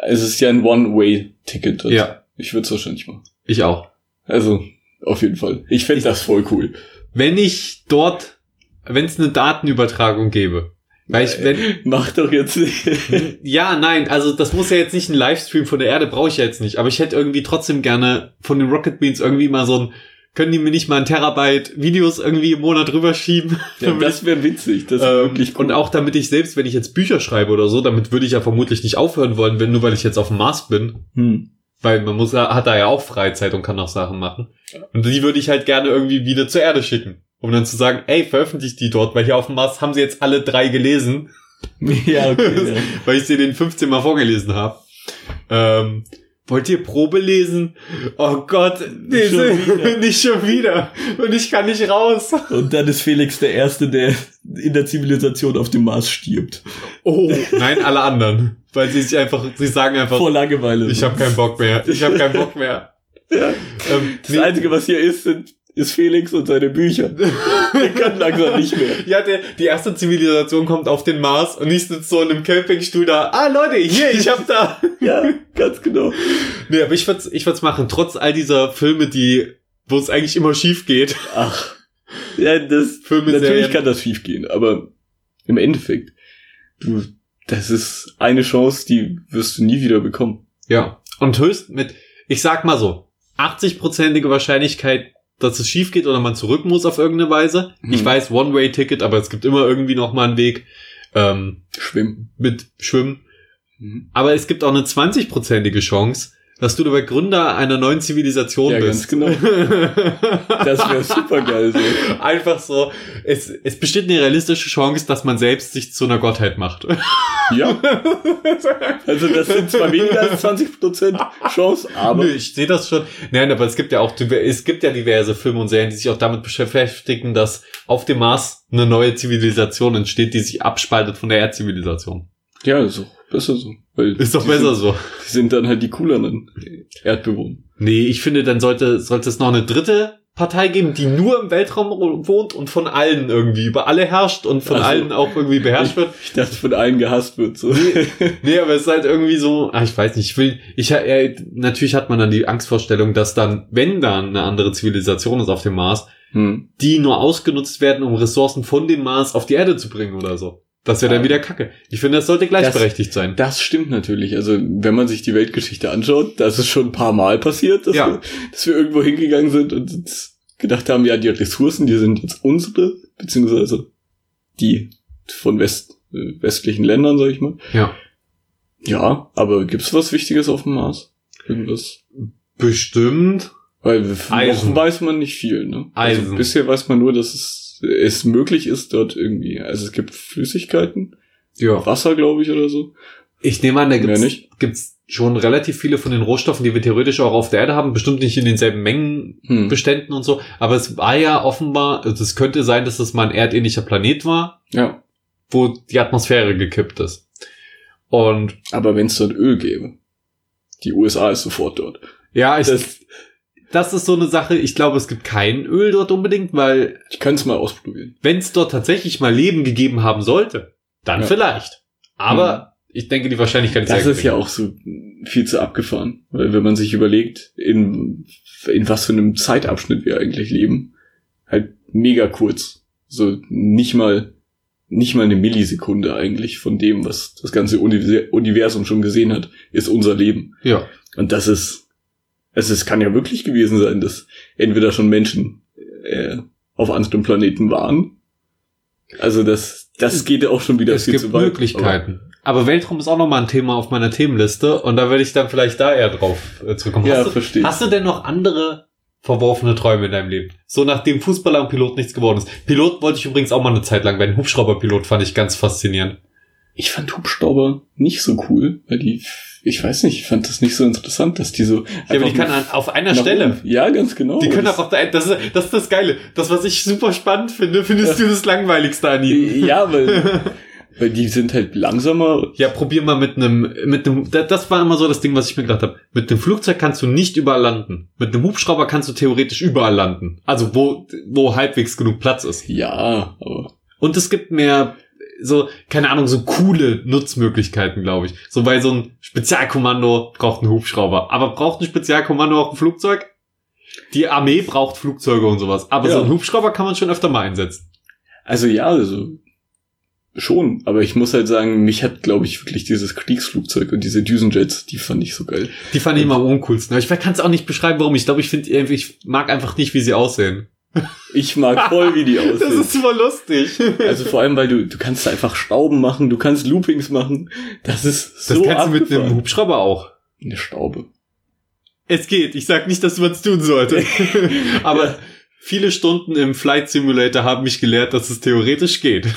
S2: Es ist ja ein One-Way-Ticket.
S1: Ja.
S2: Ich würde es wahrscheinlich machen.
S1: Ich auch.
S2: Also, auf jeden Fall. Ich fände das voll cool.
S1: Wenn ich dort, wenn es eine Datenübertragung gäbe, weil ich, wenn,
S2: Mach doch jetzt.
S1: Ja, nein, also das muss ja jetzt nicht ein Livestream von der Erde, brauche ich ja jetzt nicht. Aber ich hätte irgendwie trotzdem gerne von den Rocket Beans irgendwie mal so ein, können die mir nicht mal ein Terabyte Videos irgendwie im Monat rüberschieben?
S2: ja, das wäre witzig. Das wäre
S1: ähm,
S2: wirklich cool.
S1: Und auch damit ich selbst, wenn ich jetzt Bücher schreibe oder so, damit würde ich ja vermutlich nicht aufhören wollen, wenn nur weil ich jetzt auf dem Mars bin.
S2: Hm.
S1: Weil man muss, hat da ja auch Freizeit und kann auch Sachen machen. Und die würde ich halt gerne irgendwie wieder zur Erde schicken. Um dann zu sagen, ey, veröffentlicht die dort, weil hier auf dem Mars haben sie jetzt alle drei gelesen.
S2: Ja, okay.
S1: weil ich sie den 15 Mal vorgelesen habe. Ähm, wollt ihr Probe lesen? Oh Gott, nee,
S2: Schon
S1: nicht schon wieder. Und ich kann nicht raus.
S2: Und dann ist Felix der Erste, der in der Zivilisation auf dem Mars stirbt.
S1: Oh, nein, alle anderen. Weil sie sich einfach, sie sagen einfach,
S2: Vor Langeweile.
S1: ich habe keinen Bock mehr. Ich habe keinen Bock mehr.
S2: Ja.
S1: Ähm,
S2: Das Einzige, was hier ist, sind, ist Felix und seine Bücher. Wir können langsam nicht mehr.
S1: Ja, der, die erste Zivilisation kommt auf den Mars und ich sitze so in einem Campingstuhl da. Ah, Leute, hier, ich hab da.
S2: Ja, ganz genau.
S1: Nee, aber ich würd's, ich würd's machen, trotz all dieser Filme, die, wo es eigentlich immer schief geht.
S2: Ach. Ja, das,
S1: Filme,
S2: natürlich
S1: Serien.
S2: kann das schief gehen, aber im Endeffekt, du, das ist eine Chance, die wirst du nie wieder bekommen.
S1: Ja. Und höchst mit, ich sag mal so, 80-prozentige Wahrscheinlichkeit, dass es schief geht oder man zurück muss auf irgendeine Weise. Ich
S2: Hm.
S1: weiß, One-Way-Ticket, aber es gibt immer irgendwie noch mal einen Weg ähm,
S2: Schwimmen.
S1: mit Schwimmen.
S2: Mhm.
S1: Aber es gibt auch eine 20-prozentige Chance, dass du der Gründer einer neuen Zivilisation
S2: Ja,
S1: bist.
S2: ganz genau. Das wäre super geil so.
S1: Einfach so, es, es besteht eine realistische Chance, dass man selbst sich zu einer Gottheit macht.
S2: Ja. Also das sind zwar weniger als 20% Chance, aber
S1: Nö, ich sehe das schon. Nein, aber es gibt ja auch, es gibt ja diverse Filme und Serien, die sich auch damit beschäftigen, dass auf dem Mars eine neue Zivilisation entsteht, die sich abspaltet von der Erdzivilisation.
S2: ja, doch besser so.
S1: Ist doch besser
S2: sind,
S1: so.
S2: Die sind dann halt die cooleren Erdbewohner.
S1: Nee, ich finde, dann sollte, sollte es noch eine dritte Partei geben, die nur im Weltraum wohnt und von allen irgendwie über alle herrscht und von
S2: Also-
S1: allen auch irgendwie beherrscht wird.
S2: Ich dachte, von allen gehasst wird so.
S1: Nee, aber es ist halt irgendwie so, ah, ich weiß nicht, ich will, ich, äh, natürlich hat man dann die Angstvorstellung, dass dann, wenn dann eine andere Zivilisation ist auf dem Mars,
S2: Hm.
S1: die nur ausgenutzt werden, um Ressourcen von dem Mars auf die Erde zu bringen oder so. Das wäre dann wieder Kacke. Ich finde, das sollte gleichberechtigt sein.
S2: Das stimmt natürlich. Also, wenn man sich die Weltgeschichte anschaut, das ist schon ein paar Mal passiert, dass,
S1: Ja.
S2: wir, dass wir irgendwo hingegangen sind und gedacht haben, ja, die Ressourcen, die sind jetzt unsere, beziehungsweise die von West, äh, westlichen Ländern, sag ich mal.
S1: Ja.
S2: Ja, aber gibt's was Wichtiges auf dem Mars? Irgendwas?
S1: Bestimmt.
S2: Weil
S1: Eisen.
S2: weiß man nicht viel, ne?
S1: Eisen.
S2: Also bisher weiß man nur, dass es, es möglich ist, dort irgendwie, also es gibt Flüssigkeiten,
S1: Ja.
S2: Wasser, glaube ich, oder so.
S1: Ich nehme an, da gibt's,
S2: nicht.
S1: gibt's schon relativ viele von den Rohstoffen, die wir theoretisch auch auf der Erde haben. Bestimmt nicht in denselben Mengen
S2: Hm.
S1: Und so. Aber es war ja offenbar, also es könnte sein, dass es mal ein erdähnlicher Planet war,
S2: Ja.
S1: wo die Atmosphäre gekippt ist. Und
S2: Aber wenn es dort Öl gäbe, die USA ist sofort dort.
S1: ja, ich,
S2: Das,
S1: das ist so eine Sache. Ich glaube, es gibt kein Öl dort unbedingt, weil
S2: ich kann es mal ausprobieren.
S1: wenn es dort tatsächlich mal Leben gegeben haben sollte, dann
S2: Ja.
S1: vielleicht. Aber ich denke, die Wahrscheinlichkeit ist
S2: Das
S1: sehr
S2: ist ja auch so viel zu abgefahren. Weil wenn man sich überlegt, in, in was für einem Zeitabschnitt wir eigentlich leben, halt mega kurz. So nicht mal, nicht mal eine Millisekunde eigentlich von dem, was das ganze Univer- Universum schon gesehen hat, ist unser Leben.
S1: Ja.
S2: Und das ist, also es kann ja wirklich gewesen sein, dass entweder schon Menschen äh, auf anderen Planeten waren. Also das, das geht ja auch schon wieder
S1: Es
S2: viel
S1: gibt
S2: zu weit.
S1: Möglichkeiten. Aber Weltraum ist auch nochmal ein Thema auf meiner Themenliste und da würde ich dann vielleicht da eher drauf äh, zurückkommen.
S2: Ja,
S1: hast, du,
S2: verstehe.
S1: hast du denn noch andere verworfene Träume in deinem Leben? So nachdem Fußballer und Pilot nichts geworden ist. Pilot wollte ich übrigens auch mal eine Zeit lang werden. Hubschrauberpilot fand ich ganz faszinierend.
S2: Ich fand Hubschrauber nicht so cool, weil die, ich weiß nicht, ich fand das nicht so interessant, dass die so.
S1: Ja, aber die kann an, auf einer Stelle.
S2: oben- Ja, ganz genau.
S1: Die können
S2: das,
S1: auch auf der, das ist, das ist das Geile. Das, was ich super spannend finde, findest du das langweiligste an ihnen.
S2: Ja, weil, weil die sind halt langsamer.
S1: Ja, probier mal mit einem, mit einem, da- das war immer so das Ding, was ich mir gedacht habe. Mit dem Flugzeug kannst du nicht überall landen. Mit einem Hubschrauber kannst du theoretisch überall landen. Also wo, wo halbwegs genug Platz ist.
S2: Ja, aber
S1: Und es gibt mehr, so, keine Ahnung, so coole Nutzmöglichkeiten, glaube ich. So, weil so ein Spezialkommando braucht einen Hubschrauber. Aber braucht ein Spezialkommando auch ein Flugzeug? Die Armee braucht Flugzeuge und sowas. Aber
S2: Ja.
S1: so ein Hubschrauber kann man schon öfter mal einsetzen.
S2: also ja, also schon. Aber ich muss halt sagen, mich hat, glaube ich, wirklich dieses Kriegsflugzeug und diese Düsenjets, die fand ich so geil.
S1: Die fand ich immer am uncoolsten. Aber ich kann es auch nicht beschreiben, warum. Ich glaube, ich finde, ich mag einfach nicht, wie sie aussehen.
S2: Ich mag voll, wie die
S1: Das
S2: aussehen.
S1: ist super lustig.
S2: Also vor allem, weil du, du kannst einfach Stauben machen, du kannst Loopings machen. Das ist
S1: Das
S2: so
S1: kannst du mit einem. Hubschrauber auch.
S2: Eine Staube.
S1: Es geht. Ich sag nicht, dass man es tun sollte. Aber
S2: Ja.
S1: viele Stunden im Flight Simulator haben mich gelehrt, dass es theoretisch geht.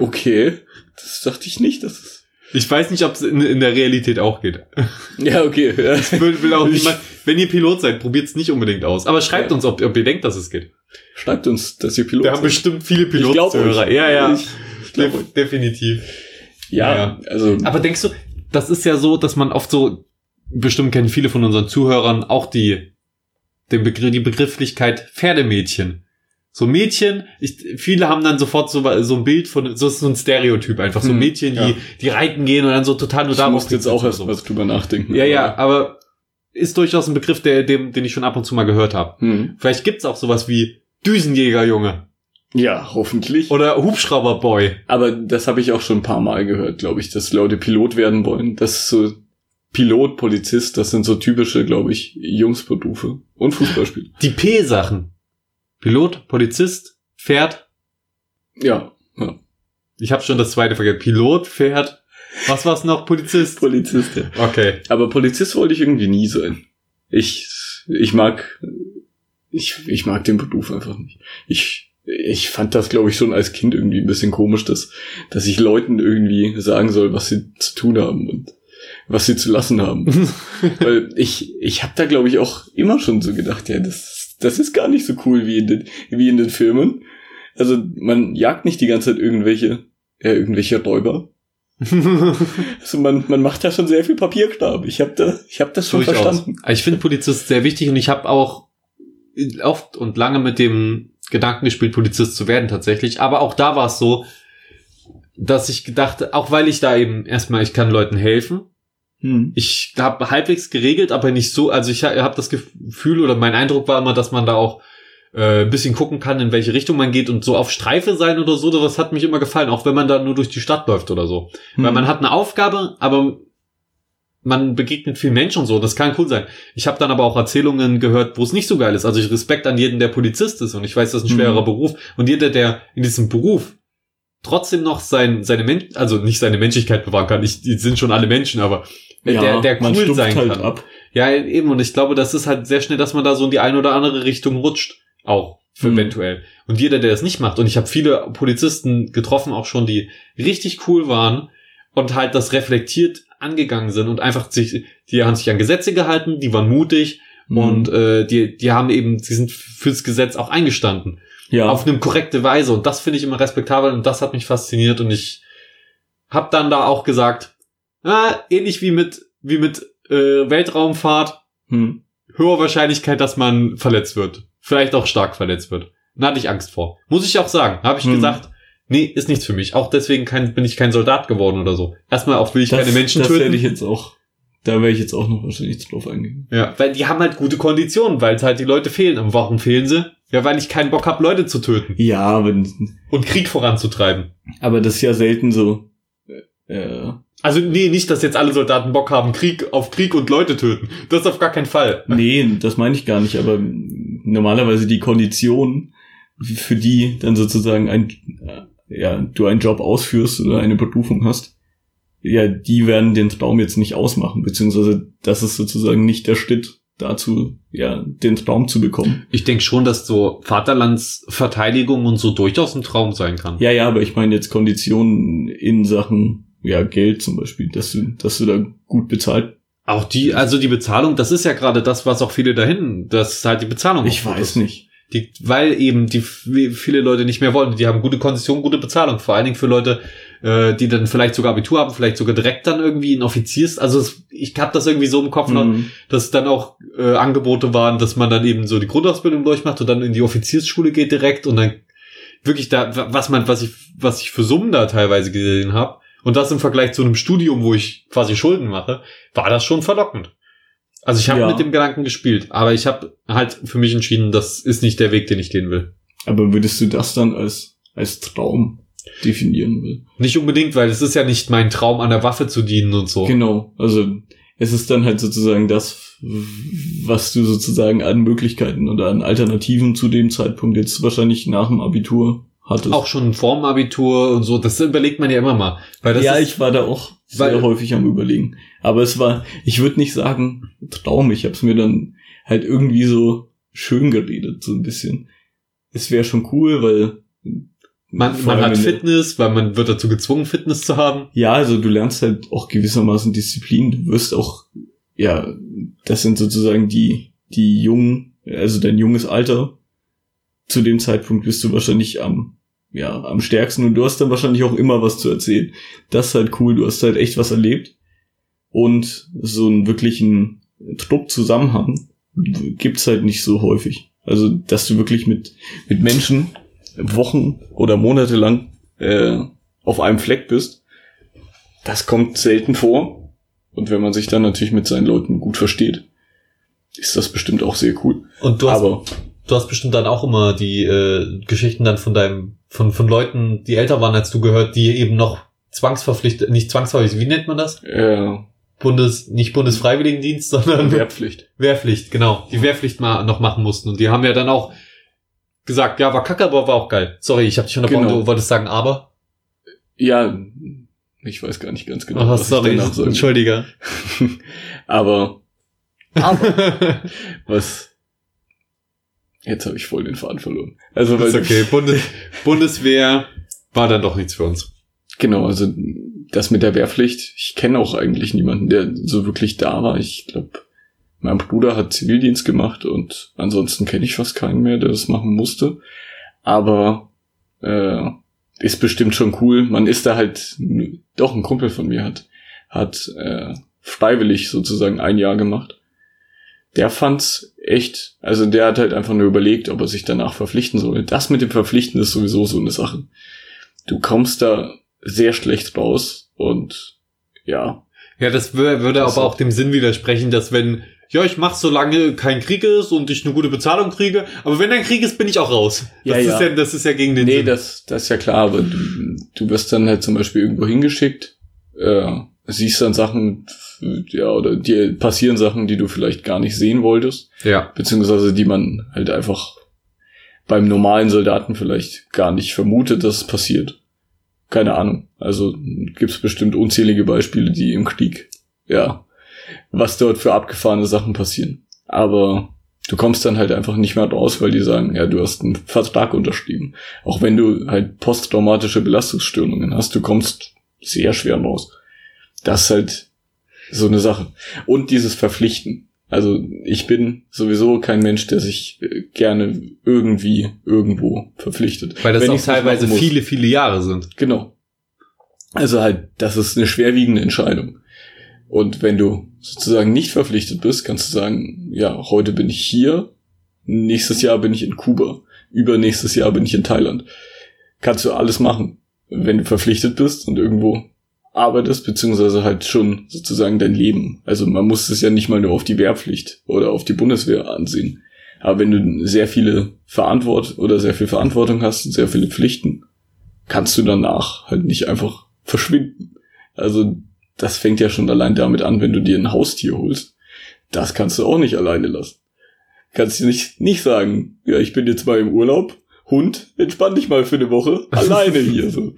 S2: Okay. Das dachte ich nicht, dass es.
S1: Ich weiß nicht, ob es in, in der Realität auch geht.
S2: Ja, okay.
S1: Ich will, will auch niemand, wenn ihr Pilot seid, probiert es nicht unbedingt aus. Aber schreibt
S2: Ja.
S1: uns, ob, ob ihr denkt, dass es geht.
S2: Schreibt uns, dass ihr Pilot
S1: Wir haben
S2: seid.
S1: bestimmt viele
S2: euch.
S1: Ja, ja.
S2: Ich, ich euch.
S1: definitiv.
S2: ja,
S1: Ja.
S2: also.
S1: Aber denkst du, das ist ja so, dass man oft so, bestimmt kennen viele von unseren Zuhörern auch die, den Begriff, die Begrifflichkeit Pferdemädchen. So Mädchen, ich, viele haben dann sofort so, so ein Bild von, so ist so ein Stereotyp einfach, so
S2: Hm,
S1: Mädchen, die,
S2: ja.
S1: die reiten gehen und dann so total nur
S2: ich
S1: darauf
S2: musste jetzt auch erst
S1: so.
S2: mal drüber nachdenken.
S1: Ja, ja, aber ist durchaus ein Begriff, der, dem, den ich schon ab und zu mal gehört habe.
S2: Hm.
S1: Vielleicht gibt's auch sowas wie Düsenjägerjunge
S2: Ja, hoffentlich.
S1: oder Hubschrauberboy.
S2: Aber das habe ich auch schon ein paar Mal gehört, glaube ich, dass Leute Pilot werden wollen. Das ist so Pilot, Polizist, das sind so typische, glaube ich, Jungsberufe. Und Fußballspieler.
S1: Die P-Sachen. Pilot, Polizist, Pferd.
S2: ja, ja.
S1: Ich habe schon das zweite vergessen. Pilot, Pferd. Was war's noch? Polizist?
S2: Polizist, ja.
S1: Okay.
S2: Aber Polizist wollte ich irgendwie nie sein. Ich, ich mag, ich, ich mag den Beruf einfach nicht. Ich, ich fand das, glaube ich, schon als Kind irgendwie ein bisschen komisch, dass, dass ich Leuten irgendwie sagen soll, was sie zu tun haben und was sie zu lassen haben. Weil ich, ich habe da, glaube ich, auch immer schon so gedacht, ja, das, das ist gar nicht so cool wie in den, wie in den Filmen. Also man jagt nicht die ganze Zeit irgendwelche, äh, irgendwelche Räuber. also man, man macht da schon sehr viel Papierkram. Ich habe da, ich habe das schon
S1: Durchaus.
S2: verstanden.
S1: Ich finde Polizist sehr wichtig und ich habe auch oft und lange mit dem Gedanken gespielt, Polizist zu werden tatsächlich. Aber auch da war es so, dass ich gedacht, auch weil ich da eben erstmal, ich kann Leuten helfen.
S2: Hm.
S1: Ich habe halbwegs geregelt, aber nicht so. Also ich habe das Gefühl oder mein Eindruck war immer, dass man da auch äh, ein bisschen gucken kann, in welche Richtung man geht und so auf Streife sein oder so. Das hat mich immer gefallen, auch wenn man da nur durch die Stadt läuft oder so.
S2: Hm.
S1: Weil man hat eine Aufgabe, aber man begegnet viel Menschen und so. Das kann cool sein. Ich habe dann aber auch Erzählungen gehört, wo es nicht so geil ist. Also ich Respekt an jeden, der Polizist ist und ich weiß, das ist ein schwerer Beruf. Und jeder, der in diesem Beruf trotzdem noch sein, seine Men also nicht seine Menschlichkeit bewahren kann. Ich, die sind schon alle Menschen, aber der, der
S2: man
S1: cool sein
S2: halt
S1: kann.
S2: ab.
S1: Ja, eben. Und ich glaube, das ist halt sehr schnell, dass man da so in die eine oder andere Richtung rutscht. Auch. Für
S2: Mhm.
S1: eventuell. Und jeder, der das nicht macht. Und ich habe viele Polizisten getroffen, auch schon, die richtig cool waren und halt das reflektiert angegangen sind und einfach sich, die haben sich an Gesetze gehalten, die waren mutig
S2: Mhm.
S1: und äh, die, die haben eben, sie sind fürs Gesetz auch eingestanden.
S2: ja,
S1: Auf eine korrekte Weise. Und das finde ich immer respektabel und das hat mich fasziniert und ich habe dann da auch gesagt, ah, ähnlich wie mit, wie mit äh, Weltraumfahrt,
S2: hm.
S1: höhere Wahrscheinlichkeit, dass man verletzt wird. Vielleicht auch stark verletzt wird. Da hatte ich Angst vor. Muss ich auch sagen. Habe ich
S2: Hm.
S1: gesagt, nee, ist nichts für mich. Auch deswegen kein, bin ich kein Soldat geworden oder so. Erstmal auch will ich keine Menschen
S2: das
S1: töten.
S2: werde ich jetzt auch, da werde ich jetzt auch noch wahrscheinlich drauf eingehen.
S1: Ja, weil die haben halt gute Konditionen, weil es halt die Leute fehlen. Und warum fehlen sie? Ja, weil ich keinen Bock habe, Leute zu töten
S2: Ja, wenn,
S1: und Krieg voranzutreiben.
S2: aber das ist ja selten so. Äh,
S1: Also nee, nicht, dass jetzt alle Soldaten Bock haben, Krieg auf Krieg und Leute töten. Das auf gar keinen Fall.
S2: nee, das meine ich gar nicht, aber normalerweise die Konditionen, für die dann sozusagen ein, äh, ja, du einen Job ausführst oder eine Berufung hast, ja, die werden den Traum jetzt nicht ausmachen, beziehungsweise das ist sozusagen nicht der Schritt dazu, ja, den Traum zu bekommen.
S1: Ich denke schon, dass so Vaterlandsverteidigung und so durchaus ein Traum sein kann.
S2: Ja, ja, aber ich meine jetzt Konditionen in Sachen, ja, Geld zum Beispiel, dass du, dass du da gut bezahlt.
S1: Auch die, also die Bezahlung, das ist ja gerade das, was auch viele dahin, das ist halt die Bezahlung.
S2: Ich weiß
S1: ist.
S2: nicht.
S1: Die, weil eben die viele Leute nicht mehr wollen. Die haben gute Konditionen, gute Bezahlung. Vor allen Dingen für Leute, äh, die dann vielleicht sogar Abitur haben, vielleicht sogar direkt dann irgendwie ein Offiziers. Also es, ich habe das irgendwie so im Kopf noch,
S2: Mhm.
S1: dass dann auch äh, Angebote waren, dass man dann eben so die Grundausbildung durchmacht und dann in die Offiziersschule geht direkt und dann wirklich da, was man, was ich, was ich für Summen da teilweise gesehen habe und das im Vergleich zu einem Studium, wo ich quasi Schulden mache, war das schon verlockend. Also ich habe
S2: Ja.
S1: mit dem Gedanken gespielt, aber ich habe halt für mich entschieden, das ist nicht der Weg, den ich gehen will.
S2: Aber würdest du das dann als, als Traum definieren will?
S1: Nicht unbedingt, weil es ist ja nicht mein Traum, an der Waffe zu dienen und so.
S2: Genau. Also, es ist dann halt sozusagen das, was du sozusagen an Möglichkeiten oder an Alternativen zu dem Zeitpunkt jetzt wahrscheinlich nach dem Abitur hattest.
S1: Auch schon vorm Abitur und so, das überlegt man ja immer mal. Weil das
S2: ja,
S1: ist,
S2: ich war da auch sehr
S1: Weil-
S2: häufig am überlegen. Aber es war, ich würde nicht sagen Traum, ich habe es mir dann halt irgendwie so schön geredet, so ein bisschen. Es wäre schon cool, weil
S1: man,
S2: vor
S1: man hat Fitness, weil man wird dazu gezwungen, Fitness zu haben.
S2: Ja, also du lernst halt auch gewissermaßen Disziplin. Du wirst auch, ja, das sind sozusagen die, die jungen, also dein junges Alter. Zu dem Zeitpunkt bist du wahrscheinlich am, ja, am stärksten und du hast dann wahrscheinlich auch immer was zu erzählen. Das ist halt cool, du hast halt echt was erlebt. Und so einen wirklichen Trupp-Zusammenhang gibt's halt nicht so häufig. Also, dass du wirklich mit, mit Menschen Wochen oder Monate lang äh, auf einem Fleck bist, das kommt selten vor. Und wenn man sich dann natürlich mit seinen Leuten gut versteht, ist das bestimmt auch sehr cool.
S1: Und du hast,
S2: Aber
S1: du hast bestimmt dann auch immer die äh, Geschichten dann von deinem, von, von Leuten, die älter waren als du gehört, die eben noch zwangsverpflichtet, nicht zwangsverpflichtet, wie nennt man das?
S2: äh,
S1: Bundes, nicht Bundesfreiwilligendienst, sondern
S2: Wehrpflicht.
S1: Wehrpflicht, genau. Die Wehrpflicht mal noch machen mussten. Und die haben ja dann auch gesagt, ja, war kacke, aber war auch geil. Sorry, ich habe dich unterbrochen,
S2: Genau.
S1: du wolltest sagen, aber.
S2: Ja, Ich weiß gar nicht ganz genau,
S1: Oh,
S2: was
S1: sorry,
S2: ich danach sagen
S1: Entschuldiger.
S2: Aber, aber, was? Jetzt habe ich voll den Faden verloren. Also, weil
S1: ist okay. Bundes Bundeswehr war dann doch nichts für uns.
S2: Genau, also das mit der Wehrpflicht, ich kenne auch eigentlich niemanden, der so wirklich da war. Ich glaube, mein Bruder hat Zivildienst gemacht und ansonsten kenne ich fast keinen mehr, der das machen musste. Aber äh, ist bestimmt schon cool. Man ist da halt, doch ein Kumpel von mir hat, hat äh, freiwillig sozusagen ein Jahr gemacht. Der fand's echt, also der hat halt einfach nur überlegt, ob er sich danach verpflichten soll. Das mit dem Verpflichten ist sowieso so eine Sache. Du kommst da sehr schlecht raus und ja.
S1: Ja, das wür- würde
S2: Das
S1: aber auch dem Sinn widersprechen, dass wenn, ja, ich mach solange kein Krieg ist und ich eine gute Bezahlung kriege, aber wenn ein Krieg ist, bin ich auch raus.
S2: Ja,
S1: das
S2: ja.
S1: ist ja, das ist ja gegen den
S2: Nee,
S1: Sinn.
S2: das, das ist ja klar, aber du, du wirst dann halt zum Beispiel irgendwo hingeschickt, äh, siehst dann Sachen, ja, oder dir passieren Sachen, die du vielleicht gar nicht sehen wolltest,
S1: ja.
S2: beziehungsweise die man halt einfach beim normalen Soldaten vielleicht gar nicht vermutet, dass es passiert. Keine Ahnung. Also gibt's bestimmt unzählige Beispiele, die im Krieg, ja, was dort für abgefahrene Sachen passieren. Aber du kommst dann halt einfach nicht mehr raus, weil die sagen, ja, du hast einen Vertrag unterschrieben. Auch wenn du halt posttraumatische Belastungsstörungen hast, du kommst sehr schwer raus. Das ist halt so eine Sache. Und dieses Verpflichten. Also ich bin sowieso kein Mensch, der sich äh, gerne irgendwie irgendwo verpflichtet.
S1: Weil das
S2: Wenn
S1: auch teilweise viele, viele Jahre sind.
S2: Genau. Also halt, das ist eine schwerwiegende Entscheidung. Und wenn du sozusagen nicht verpflichtet bist, kannst du sagen, ja, heute bin ich hier, nächstes Jahr bin ich in Kuba, übernächstes Jahr bin ich in Thailand. Kannst du alles machen, wenn du verpflichtet bist und irgendwo arbeitest, beziehungsweise halt schon sozusagen dein Leben. Also man muss es ja nicht mal nur auf die Wehrpflicht oder auf die Bundeswehr ansehen. Aber wenn du sehr viele Verantwort oder sehr viel Verantwortung hast und sehr viele Pflichten, kannst du danach halt nicht einfach verschwinden. Also das fängt ja schon allein damit an, wenn du dir ein Haustier holst. Das kannst du auch nicht alleine lassen. Kannst du nicht, nicht sagen, ja, ich bin jetzt mal im Urlaub, Hund, entspann dich mal für eine Woche, alleine hier so.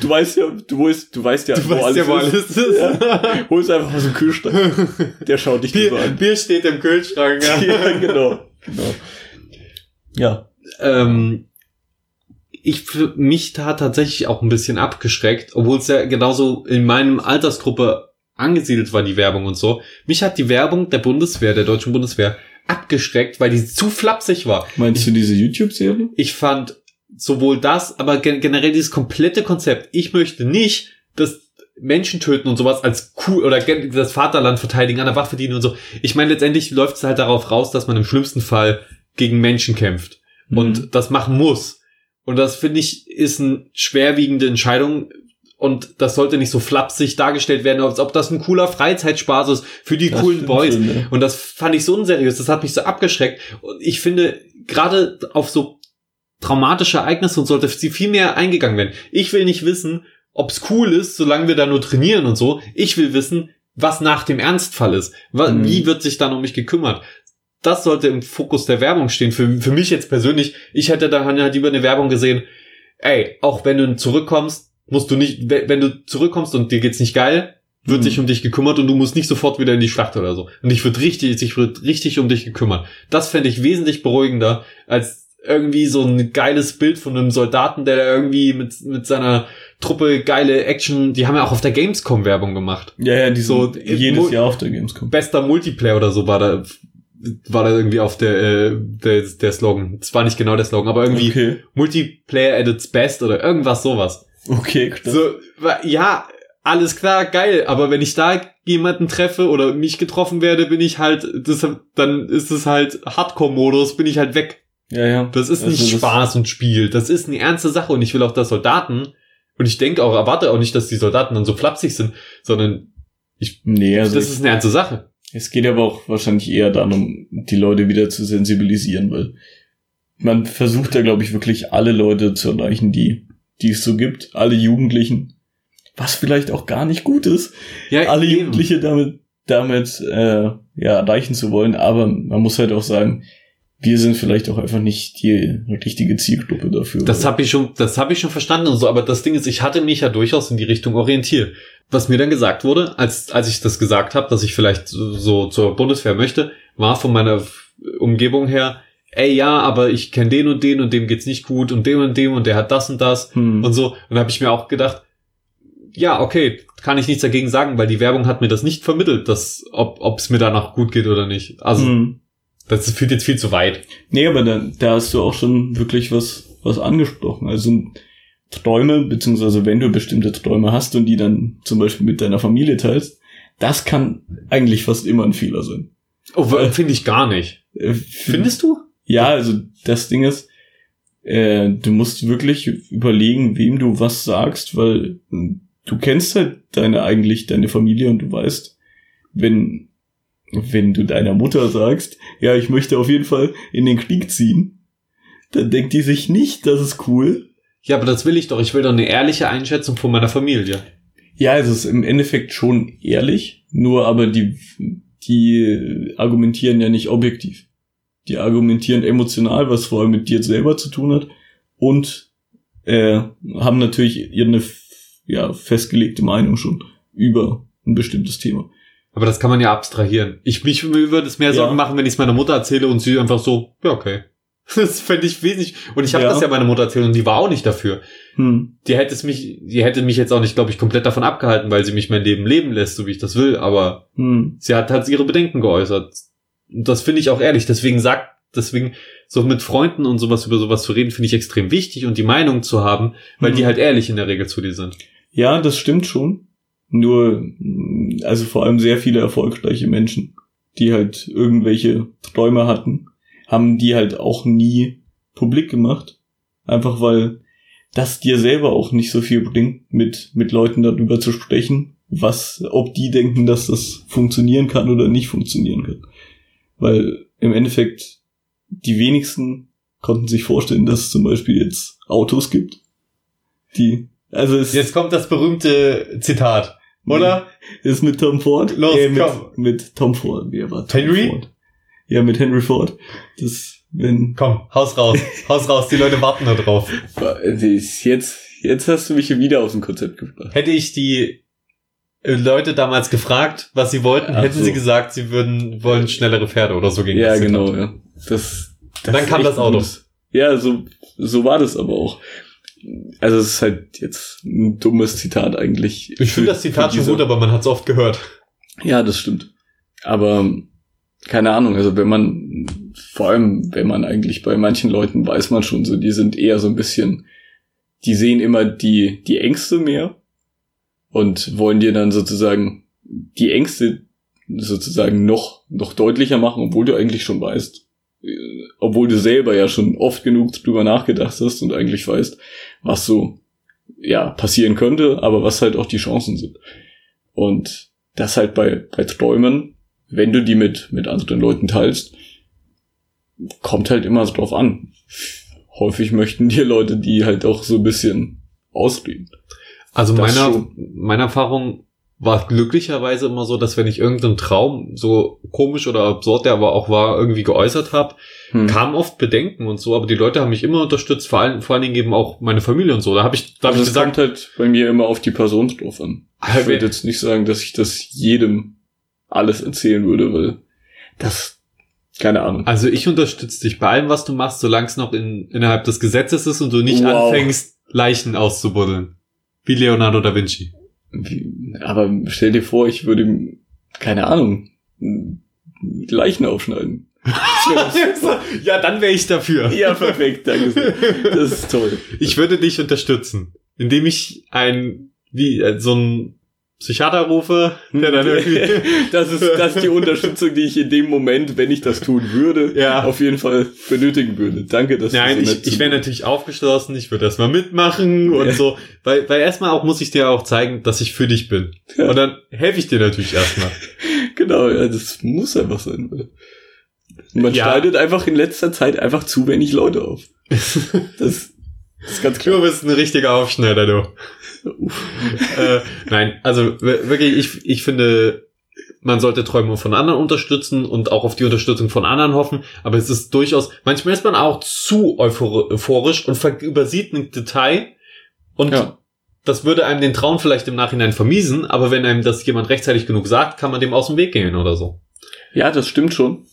S2: Du weißt ja, du weißt, du weißt ja,
S1: Du weißt ja, wo alles ist.
S2: Ja. Hol's einfach aus dem Kühlschrank. Der schaut dich
S1: Bier,
S2: an.
S1: Bier steht im Kühlschrank.
S2: Ja, genau. genau. Ja.
S1: ähm, ich für mich da tatsächlich auch ein bisschen abgeschreckt, obwohl es ja genauso in meinem Altersgruppe angesiedelt war, die Werbung und so. Mich hat die Werbung der Bundeswehr, der deutschen Bundeswehr, abgeschreckt, weil die zu flapsig war.
S2: Meinst du diese YouTube-Serie?
S1: Ich fand sowohl das, aber gen generell dieses komplette Konzept. Ich möchte nicht, dass Menschen töten und sowas als cool oder das Vaterland verteidigen, an der Waffe dienen und so. Ich meine, letztendlich läuft es halt darauf raus, dass man im schlimmsten Fall gegen Menschen kämpft
S2: Mhm.
S1: und das machen muss. Und das finde ich ist eine schwerwiegende Entscheidung und das sollte nicht so flapsig dargestellt werden, als ob das ein cooler Freizeitspaß ist für die
S2: Das
S1: coolen Boys.
S2: schon, ne?
S1: Und das fand ich so unseriös, das hat mich so abgeschreckt. Und ich finde, gerade auf so traumatische Ereignisse und sollte sie viel mehr eingegangen werden. Ich will nicht wissen, ob's cool ist, solange wir da nur trainieren und so. Ich will wissen, was nach dem Ernstfall ist.
S2: Mhm.
S1: Wie wird sich dann um mich gekümmert? Das sollte im Fokus der Werbung stehen. Für, für mich jetzt persönlich, ich hätte da halt lieber eine Werbung gesehen, ey, auch wenn du zurückkommst, musst du nicht, wenn du zurückkommst und dir geht's nicht geil, wird
S2: Mhm.
S1: sich um dich gekümmert und du musst nicht sofort wieder in die Schlacht oder so. Und ich wird richtig, sich wird richtig um dich gekümmert. Das fände ich wesentlich beruhigender, als irgendwie so ein geiles Bild von einem Soldaten, der da irgendwie mit, mit seiner Truppe geile Action, die haben ja auch auf der Gamescom Werbung gemacht.
S2: Ja, ja, die
S1: So, äh,
S2: jedes Jahr auf der Gamescom.
S1: Bester Multiplayer oder so war da, war da irgendwie auf der, äh, der, der Slogan. Das war nicht genau der Slogan, aber irgendwie
S2: Okay,
S1: Multiplayer at its best oder irgendwas sowas.
S2: Okay, klar.
S1: So, ja, alles klar, geil, aber wenn ich da jemanden treffe oder mich getroffen werde, bin ich halt, das, dann ist es halt Hardcore-Modus, bin ich halt weg.
S2: Ja, ja.
S1: Das ist
S2: Also
S1: nicht
S2: das-
S1: Spaß und Spiel, das ist eine ernste Sache und ich will auch, dass Soldaten, und ich denke auch, erwarte auch nicht, dass die Soldaten dann so flapsig sind, sondern
S2: Nee, also
S1: das ist eine ernste Sache.
S2: es geht aber auch wahrscheinlich eher darum, die Leute wieder zu sensibilisieren, weil man versucht da, glaube ich, wirklich alle Leute zu erreichen, die, die es so gibt, alle Jugendlichen, was vielleicht auch gar nicht gut ist,
S1: Ja,
S2: alle
S1: eben.
S2: Jugendliche damit, damit äh, ja, erreichen zu wollen, aber man muss halt auch sagen, wir sind vielleicht auch einfach nicht die richtige Zielgruppe dafür.
S1: Das habe ich schon, das habe ich schon verstanden und so, aber das Ding ist, ich hatte mich ja durchaus in die Richtung orientiert. Was mir dann gesagt wurde, als als ich das gesagt habe, dass ich vielleicht so zur Bundeswehr möchte, war von meiner Umgebung her, ey ja, aber ich kenne den und den und dem geht's nicht gut und dem und dem und der hat das und das
S2: Hm.
S1: und so. Und dann habe ich mir auch gedacht, ja, okay, kann ich nichts dagegen sagen, weil die Werbung hat mir das nicht vermittelt, dass ob ob es mir danach gut geht oder nicht. Also
S2: Hm.
S1: das führt jetzt viel zu weit.
S2: Nee, aber da, da hast du auch schon wirklich was, was angesprochen. Also Träume, beziehungsweise wenn du bestimmte Träume hast und die dann zum Beispiel mit deiner Familie teilst, das kann eigentlich fast immer ein Fehler sein.
S1: Oh, finde ich gar nicht.
S2: Äh,
S1: Findest du?
S2: Ja, also das Ding ist, äh, du musst wirklich überlegen, wem du was sagst, weil äh, du kennst halt deine eigentlich deine Familie und du weißt, wenn wenn du deiner Mutter sagst, ja, ich möchte auf jeden Fall in den Krieg ziehen, dann denkt die sich nicht, das ist cool.
S1: Ja, aber das will ich doch. Ich will doch eine ehrliche Einschätzung von meiner Familie.
S2: Ja, es ist im Endeffekt schon ehrlich, nur aber die die argumentieren ja nicht objektiv. Die argumentieren emotional, was vor allem mit dir selber zu tun hat und äh, haben natürlich ihre ja, festgelegte Meinung schon über ein bestimmtes Thema.
S1: Aber das kann man ja abstrahieren. Ich mich würde es mehr Sorgen
S2: Ja.
S1: machen, wenn ich es meiner Mutter erzähle und sie einfach so, ja, okay. Das fände ich wesentlich. Und ich habe
S2: Ja.
S1: das ja meiner Mutter erzählt und die war auch nicht dafür.
S2: Hm.
S1: Die hätte es mich, die hätte mich jetzt auch nicht, glaube ich, komplett davon abgehalten, weil sie mich mein Leben leben lässt, so wie ich das will. Aber
S2: Hm.
S1: sie hat halt ihre Bedenken geäußert. Und das finde ich auch ehrlich. Deswegen sagt, deswegen so mit Freunden und sowas über sowas zu reden, finde ich extrem wichtig und die Meinung zu haben, weil
S2: Mhm.
S1: die halt ehrlich in der Regel zu dir sind.
S2: Ja, das stimmt schon. Nur, mh, also vor allem sehr viele erfolgreiche Menschen, die halt irgendwelche Träume hatten, haben die halt auch nie publik gemacht. Einfach weil das dir selber auch nicht so viel bringt, mit, mit Leuten darüber zu sprechen, was, ob die denken, dass das funktionieren kann oder nicht funktionieren kann. Weil im Endeffekt die wenigsten konnten sich vorstellen, dass es zum Beispiel jetzt Autos gibt, die, also es
S1: Jetzt kommt das berühmte Zitat, oder?
S2: ist mit Tom Ford.
S1: Los,
S2: äh, mit,
S1: komm.
S2: mit Tom Ford. Wer war Tom
S1: Henry?
S2: Ford? Ja, mit Henry Ford. Das, wenn.
S1: Komm, haus raus, haus raus, die Leute warten da drauf.
S2: Jetzt, jetzt hast du mich hier wieder aus dem Konzept gebracht.
S1: Hätte ich die äh, Leute damals gefragt, was sie wollten,
S2: Ach
S1: hätten
S2: so.
S1: sie gesagt, sie würden wollen schnellere Pferde oder so gegen
S2: Ja,
S1: das
S2: genau, ja. Das,
S1: Dann
S2: ist
S1: kam das Auto.
S2: gut. Ja, so, so war das aber auch. Also es ist halt jetzt ein dummes Zitat eigentlich.
S1: Ich finde das Zitat schon gut, aber man hat es oft gehört.
S2: Ja, das stimmt. Aber keine Ahnung, also wenn man, vor allem wenn man eigentlich bei manchen Leuten weiß man schon so, die sind eher so ein bisschen, die sehen immer die, die Ängste mehr und wollen dir dann sozusagen die Ängste sozusagen noch, noch deutlicher machen, obwohl du eigentlich schon weißt, äh, obwohl du selber ja schon oft genug drüber nachgedacht hast und eigentlich weißt, was so, ja, passieren könnte, aber was halt auch die Chancen sind. Und das halt bei, bei Träumen, wenn du die mit, mit anderen Leuten teilst, kommt halt immer so drauf an. Häufig möchten dir Leute, die halt auch so ein bisschen ausreden.
S1: Also
S2: Das
S1: meiner,
S2: schon.
S1: meiner Erfahrung war glücklicherweise immer so, dass wenn ich irgendeinen Traum so komisch oder absurd, der aber auch war, irgendwie geäußert habe,
S2: Hm.
S1: kamen oft Bedenken und so, aber die Leute haben mich immer unterstützt, vor allen, vor allen Dingen eben auch meine Familie und so. Da habe ich, da hab
S2: also
S1: ich
S2: es
S1: gesagt,
S2: kommt halt bei mir immer auf die Person drauf an. Ich würde jetzt nicht sagen, dass ich das jedem alles erzählen würde, weil das, keine Ahnung.
S1: also ich unterstütze dich bei allem, was du machst, solange es noch in, innerhalb des Gesetzes ist und du nicht
S2: Wow.
S1: anfängst, Leichen auszubuddeln. Wie Leonardo da Vinci.
S2: Aber stell dir vor, ich würde, keine Ahnung, Leichen aufschneiden.
S1: Ja, dann wäre ich dafür.
S2: ja, perfekt, danke sehr. Das ist toll.
S1: Ich würde dich unterstützen, indem ich ein, wie, äh, so ein Psychiater rufe, der dann irgendwie,
S2: das ist, das ist die Unterstützung, die ich in dem Moment, wenn ich das tun würde,
S1: Ja.
S2: auf jeden Fall benötigen würde. Danke, dass
S1: Nein,
S2: du so
S1: ich, ich wäre natürlich aufgeschlossen, ich würde erstmal mitmachen und
S2: Ja.
S1: so. Weil, weil erstmal auch muss ich dir auch zeigen, dass ich für dich bin.
S2: Ja.
S1: Und dann helfe ich dir natürlich erstmal.
S2: Genau, ja, das muss einfach sein. Man
S1: Ja.
S2: schneidet einfach in letzter Zeit einfach zu wenig Leute auf. Das, das ist ganz klar.
S1: Du bist ein richtiger Aufschneider, du. äh, nein, also wirklich, ich, ich finde, man sollte Träume von anderen unterstützen und auch auf die Unterstützung von anderen hoffen, aber es ist durchaus, manchmal ist man auch zu euphorisch und übersieht ein Detail und ja. das würde einem den Traum vielleicht im Nachhinein vermiesen, aber wenn einem das jemand rechtzeitig genug sagt, kann man dem aus dem Weg gehen oder so.
S2: Ja, das stimmt schon.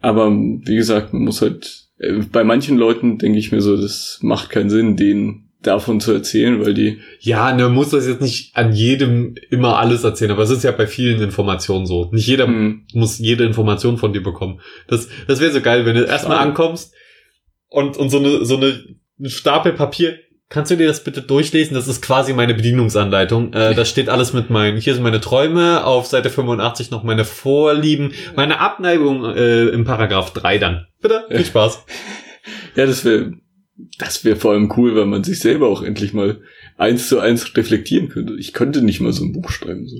S2: Aber wie gesagt, man muss halt, bei manchen Leuten denke ich mir so, das macht keinen Sinn, denen davon zu erzählen, weil die.
S1: Ja, ne, muss das jetzt nicht an jedem immer alles erzählen, aber es ist ja bei vielen Informationen so. Nicht jeder hm. muss jede Information von dir bekommen. Das, das wäre so geil, wenn du erstmal ankommst und, und so eine, so eine Stapel Papier. Kannst du dir das bitte durchlesen? Das ist quasi meine Bedienungsanleitung. Äh, da steht alles mit meinen, hier sind meine Träume, auf Seite 85 noch meine Vorlieben, meine Abneigung äh, im Paragraph 3 dann. Bitte, viel Spaß.
S2: ja, das wäre das wäre vor allem cool, weil man sich selber auch endlich mal eins zu eins reflektieren könnte. Ich könnte nicht mal so ein Buch schreiben. So.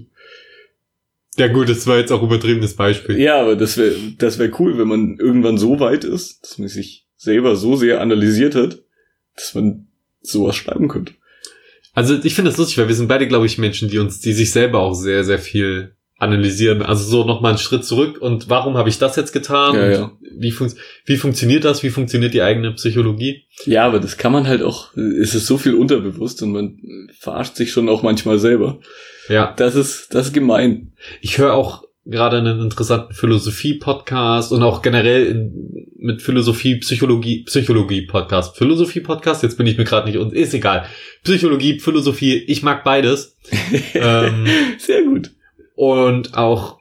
S1: Ja gut, das war jetzt auch übertriebenes Beispiel.
S2: Ja, aber das wäre das wäre cool, wenn man irgendwann so weit ist, dass man sich selber so sehr analysiert hat, dass man sowas schreiben könnte.
S1: Also ich finde das lustig, weil wir sind beide, glaube ich, Menschen, die uns, die sich selber auch sehr, sehr viel analysieren. Also so nochmal einen Schritt zurück und warum habe ich das jetzt getan?
S2: Ja, ja.
S1: Wie, fun wie funktioniert das? Wie funktioniert die eigene Psychologie?
S2: Ja, aber das kann man halt auch, es ist so viel unterbewusst und man verarscht sich schon auch manchmal selber.
S1: Ja.
S2: Das ist, das ist gemein.
S1: Ich höre auch gerade einen interessanten Philosophie-Podcast und auch generell in, mit Philosophie, Psychologie, Psychologie-Podcast. Philosophie-Podcast, jetzt bin ich mir gerade nicht und ist egal. Psychologie, Philosophie, ich mag beides.
S2: ähm, Sehr gut
S1: und auch,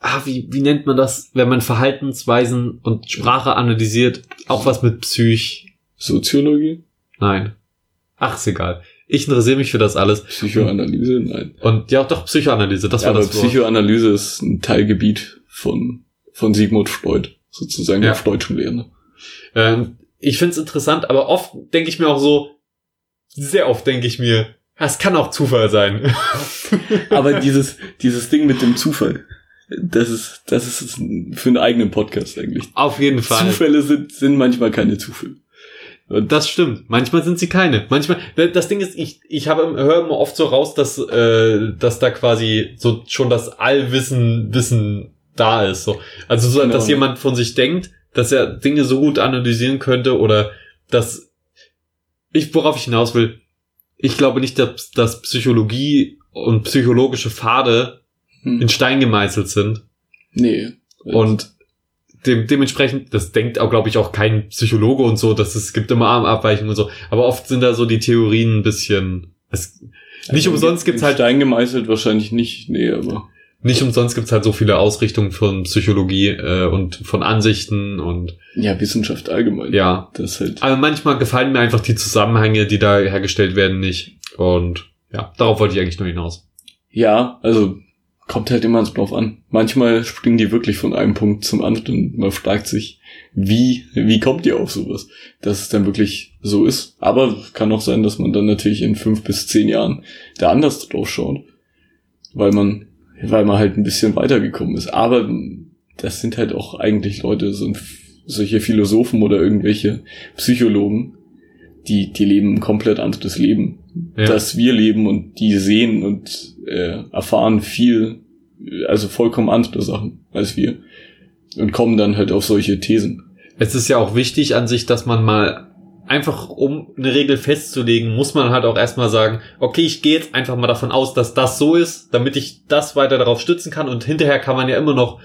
S1: ah, wie, wie nennt man das, wenn man Verhaltensweisen und Sprache analysiert, auch was mit Psych.
S2: Soziologie?
S1: Nein. Ach, ist egal. Ich interessiere mich für das alles.
S2: Psychoanalyse? Nein.
S1: Und ja, doch, Psychoanalyse, das
S2: ja,
S1: war das
S2: Wort. Psychoanalyse ist ein Teilgebiet von, von Sigmund Freud, sozusagen ja. der Freudschen Lehre.
S1: Ähm, ich find's interessant, aber oft denke ich mir auch so, sehr oft denke ich mir, es kann auch Zufall sein.
S2: Aber dieses, dieses Ding mit dem Zufall, das ist, das ist für einen eigenen Podcast eigentlich.
S1: Auf jeden Fall.
S2: Zufälle sind, sind manchmal keine Zufälle.
S1: Und das stimmt. Manchmal sind sie keine. Manchmal, das Ding ist, ich, ich habe, höre immer oft so raus, dass, äh, dass da quasi so schon das Allwissen, Wissen da ist, so. Also so, genau. dass jemand von sich denkt, dass er Dinge so gut analysieren könnte oder dass ich, worauf ich hinaus will, ich glaube nicht, dass, dass Psychologie und psychologische Pfade hm. in Stein gemeißelt sind.
S2: Nee.
S1: Und dem, dementsprechend, das denkt auch, glaube ich, auch kein Psychologe und so, dass es gibt immer Abweichungen und so. Aber oft sind da so die Theorien ein bisschen. Es, nicht also umsonst gibt's halt.
S2: Stein gemeißelt wahrscheinlich nicht, nee, aber.
S1: Nicht umsonst gibt's halt so viele Ausrichtungen von Psychologie äh, und von Ansichten und
S2: ja Wissenschaft allgemein.
S1: Ja,
S2: das halt.
S1: Aber manchmal gefallen mir einfach die Zusammenhänge, die da hergestellt werden, nicht. Und ja, darauf wollte ich eigentlich nur hinaus.
S2: Ja, also kommt halt immer drauf an. Manchmal springen die wirklich von einem Punkt zum anderen und man fragt sich, wie wie kommt ihr auf sowas, dass es dann wirklich so ist. Aber kann auch sein, dass man dann natürlich in fünf bis zehn Jahren da anders drauf schaut, weil man weil man halt ein bisschen weitergekommen ist. Aber das sind halt auch eigentlich Leute, so solche Philosophen oder irgendwelche Psychologen, die, die leben ein komplett anderes Leben, ja. das wir leben und die sehen und äh, erfahren viel, also vollkommen andere Sachen als wir und kommen dann halt auf solche Thesen.
S1: Es ist ja auch wichtig an sich, dass man mal einfach um eine Regel festzulegen, muss man halt auch erstmal sagen, okay, ich gehe jetzt einfach mal davon aus, dass das so ist, damit ich das weiter darauf stützen kann und hinterher kann man ja immer noch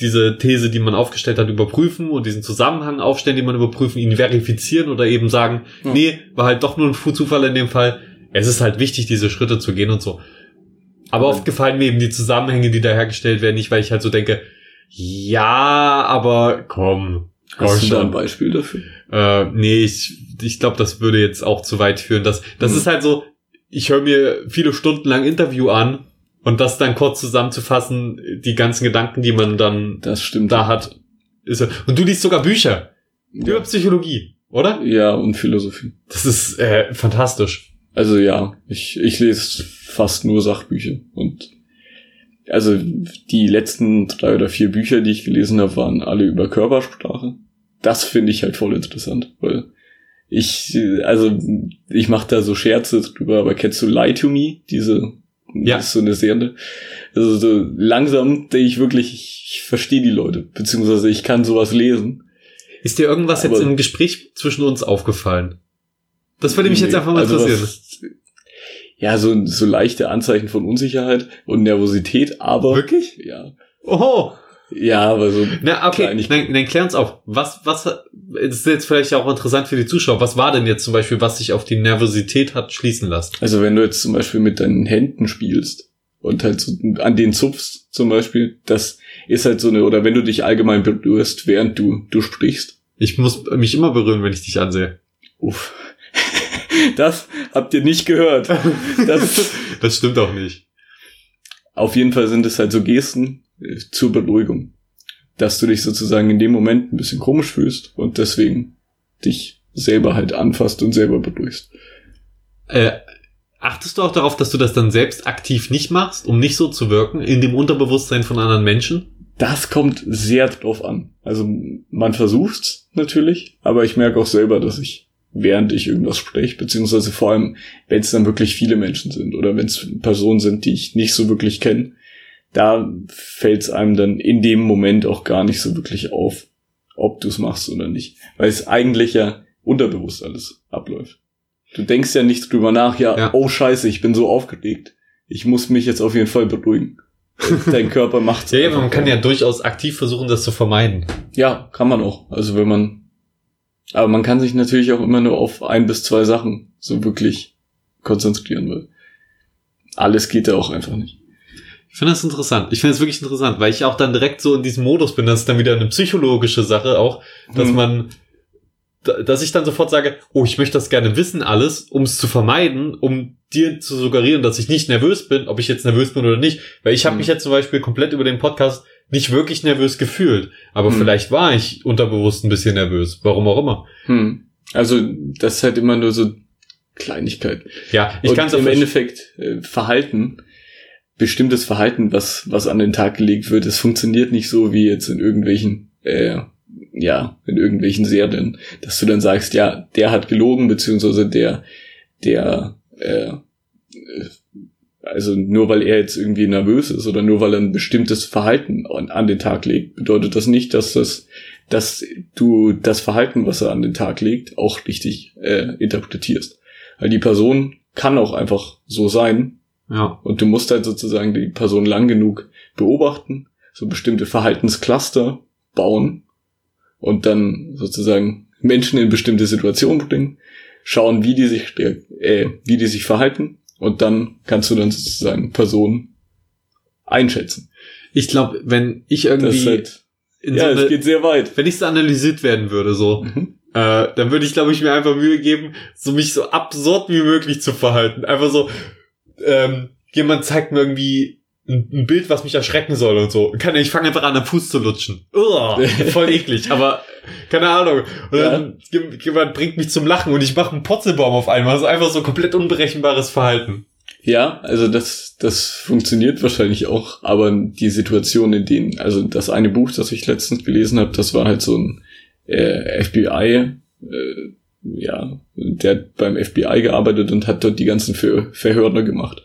S1: diese These, die man aufgestellt hat, überprüfen und diesen Zusammenhang aufstellen, den man überprüfen, ihn verifizieren oder eben sagen, ja. nee, war halt doch nur ein Zufall in dem Fall. Es ist halt wichtig, diese Schritte zu gehen und so. Aber oft gefallen mir eben die Zusammenhänge, die da hergestellt werden, nicht, weil ich halt so denke, ja, aber komm.
S2: Hast du da ein Beispiel dafür?
S1: Äh, nee, ich, ich glaube, das würde jetzt auch zu weit führen. Das, das mhm. ist halt so, ich höre mir viele Stunden lang Interview an und das dann kurz zusammenzufassen, die ganzen Gedanken, die man dann
S2: das stimmt.
S1: da hat. Ist, und du liest sogar Bücher ja. über Psychologie, oder?
S2: Ja, und Philosophie.
S1: Das ist äh, fantastisch.
S2: Also ja, ich, ich lese fast nur Sachbücher und also die letzten drei oder vier Bücher, die ich gelesen habe, waren alle über Körpersprache das finde ich halt voll interessant, weil ich, also ich mache da so Scherze drüber, aber kennst du Lie to Me, diese
S1: Ja.
S2: Das ist so eine Serie. Also so langsam denke ich wirklich, ich, verstehe die Leute, beziehungsweise ich kann sowas lesen.
S1: Ist dir irgendwas
S2: Aber-
S1: jetzt im Gespräch zwischen uns aufgefallen? Das würde mich jetzt
S2: Nee,
S1: einfach mal
S2: also
S1: interessieren.
S2: was- ja, so, so leichte Anzeichen von Unsicherheit und Nervosität, aber
S1: Wirklich?
S2: ja.
S1: Oh,
S2: Ja, aber so
S1: na okay, nein, nein, klär uns auf. Was, was, das ist jetzt vielleicht auch interessant für die Zuschauer. Was war denn jetzt zum Beispiel, was sich auf die Nervosität hat schließen lassen?
S2: Also wenn du jetzt zum Beispiel mit deinen Händen spielst und halt so an den zupfst zum Beispiel, das ist halt so eine, oder wenn du dich allgemein berührst, während du, du sprichst.
S1: Ich muss mich immer berühren, wenn ich dich ansehe.
S2: Uff. Das habt ihr nicht gehört. Das,
S1: Das stimmt auch nicht.
S2: auf jeden Fall sind es halt so Gesten zur Beruhigung. Dass du dich sozusagen in dem Moment ein bisschen komisch fühlst und deswegen dich selber halt anfasst und selber beruhigst.
S1: Äh, achtest du auch darauf, dass du das dann selbst aktiv nicht machst, um nicht so zu wirken, in dem Unterbewusstsein von anderen Menschen?
S2: Das kommt sehr drauf an. Also man versucht's natürlich, aber ich merke auch selber, dass ich, während ich irgendwas spreche, beziehungsweise vor allem, wenn es dann wirklich viele Menschen sind oder wenn es Personen sind, die ich nicht so wirklich kenne, da fällt es einem dann in dem Moment auch gar nicht so wirklich auf, ob du es machst oder nicht. Weil es eigentlich ja unterbewusst alles abläuft. Du denkst ja nicht drüber nach, ja,
S1: Ja.
S2: oh scheiße, ich bin so aufgeregt. Ich muss mich jetzt auf jeden Fall beruhigen. Dein Körper macht's.
S1: Ja, ja, man kann
S2: auch.
S1: ja durchaus aktiv versuchen, das zu vermeiden.
S2: Ja, kann man auch. Also wenn man, aber man kann sich natürlich auch immer nur auf ein bis zwei Sachen so wirklich konzentrieren, weil alles geht ja auch einfach nicht.
S1: Ich finde das interessant. Ich finde es wirklich interessant, weil ich auch dann direkt so in diesem Modus bin. Das ist dann wieder eine psychologische Sache auch, dass
S2: Hm.
S1: man, da- dass ich dann sofort sage, oh, ich möchte das gerne wissen alles, um es zu vermeiden, um dir zu suggerieren, dass ich nicht nervös bin, ob ich jetzt nervös bin oder nicht. Weil ich habe
S2: Hm.
S1: mich jetzt zum Beispiel komplett über den Podcast nicht wirklich nervös gefühlt. Aber
S2: Hm.
S1: vielleicht war ich unterbewusst ein bisschen nervös. Warum auch immer.
S2: Hm. Also das ist halt immer nur so Kleinigkeit.
S1: Ja, ich kann es
S2: im Endeffekt äh, Verhalten, bestimmtes Verhalten, was was an den Tag gelegt wird, es funktioniert nicht so wie jetzt in irgendwelchen äh, ja in irgendwelchen Serien, dass du dann sagst, ja der hat gelogen beziehungsweise der der äh, also nur weil er jetzt irgendwie nervös ist oder nur weil er ein bestimmtes Verhalten an, an den Tag legt, bedeutet das nicht, dass das dass du das Verhalten, was er an den Tag legt, auch richtig äh, interpretierst. Weil die Person kann auch einfach so sein
S1: Ja.
S2: und du musst halt sozusagen die Person lang genug beobachten, so bestimmte Verhaltenscluster bauen und dann sozusagen Menschen in bestimmte Situationen bringen, schauen, wie die sich stär- äh, wie die sich verhalten und dann kannst du dann sozusagen Personen einschätzen.
S1: Ich glaube, wenn ich irgendwie
S2: halt, ja,
S1: so
S2: es geht sehr weit.
S1: wenn ich so analysiert werden würde, so,
S2: Mhm.
S1: äh, dann würde ich, glaube ich, mir einfach Mühe geben, so mich so absurd wie möglich zu verhalten. Einfach so, ähm, jemand zeigt mir irgendwie ein, ein Bild, was mich erschrecken soll und so. Kann, ich fange einfach an, am Fuß zu lutschen. Uah, voll eklig, aber keine Ahnung. Und dann jemand bringt mich zum Lachen und ich mache einen Potzelbaum auf einmal. Also einfach so komplett unberechenbares Verhalten.
S2: Ja, also das, das funktioniert wahrscheinlich auch, aber die Situation, in denen, also das eine Buch, das ich letztens gelesen habe, das war halt so ein äh, FBI, äh, ja, der hat beim FBI gearbeitet und hat dort die ganzen Ver Verhörer gemacht.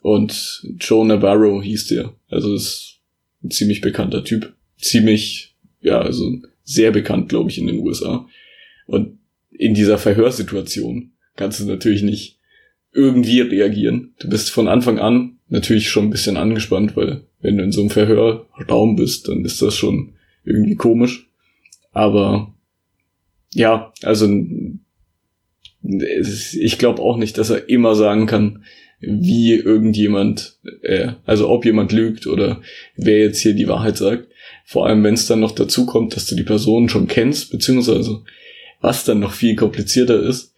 S2: Und Joe Navarro hieß der. Also ist ein ziemlich bekannter Typ. Ziemlich, ja, also sehr bekannt, glaube ich, in den USA. Und in dieser Verhörsituation kannst du natürlich nicht irgendwie reagieren. Du bist von Anfang an natürlich schon ein bisschen angespannt, weil wenn du in so einem Verhörraum bist, dann ist das schon irgendwie komisch. Aber ja, also ich glaube auch nicht, dass er immer sagen kann, wie irgendjemand, äh, also ob jemand lügt oder wer jetzt hier die Wahrheit sagt. Vor allem, wenn es dann noch dazu kommt, dass du die Person schon kennst, beziehungsweise was dann noch viel komplizierter ist,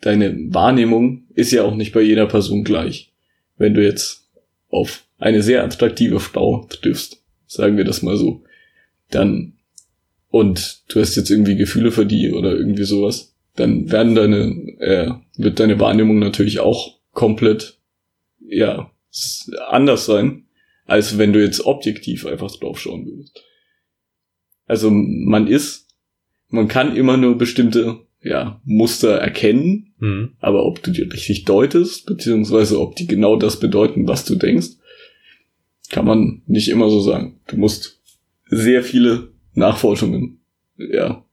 S2: deine Wahrnehmung ist ja auch nicht bei jeder Person gleich. Wenn du jetzt auf eine sehr attraktive Frau triffst, sagen wir das mal so, dann und du hast jetzt irgendwie Gefühle für die oder irgendwie sowas, dann werden deine äh, wird deine Wahrnehmung natürlich auch komplett ja anders sein, als wenn du jetzt objektiv einfach drauf schauen würdest. Also man ist, man kann immer nur bestimmte ja, Muster erkennen,
S1: Hm.
S2: aber ob du die richtig deutest, beziehungsweise ob die genau das bedeuten, was du denkst, kann man nicht immer so sagen. Du musst sehr viele Nachforschungen, ja,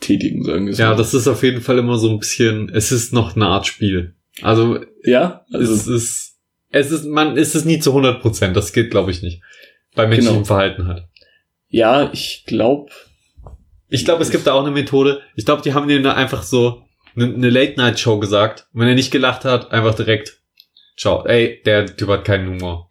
S2: tätigen, sagen wir so.
S1: Ja, das ist auf jeden Fall immer so ein bisschen, es ist noch eine Art Spiel. Also,
S2: ja,
S1: es
S2: also,
S1: ist, es ist, man, es ist nie zu 100 Prozent. Das geht, glaube ich, nicht. Bei menschlichem
S2: Genau.
S1: Verhalten hat.
S2: ja, ich glaube,
S1: Ich glaube, es gibt da auch eine Methode. Ich glaube, die haben denen einfach so eine, eine Late-Night-Show gesagt. Und wenn er nicht gelacht hat, einfach direkt, ciao. Ey, der Typ hat keinen Humor.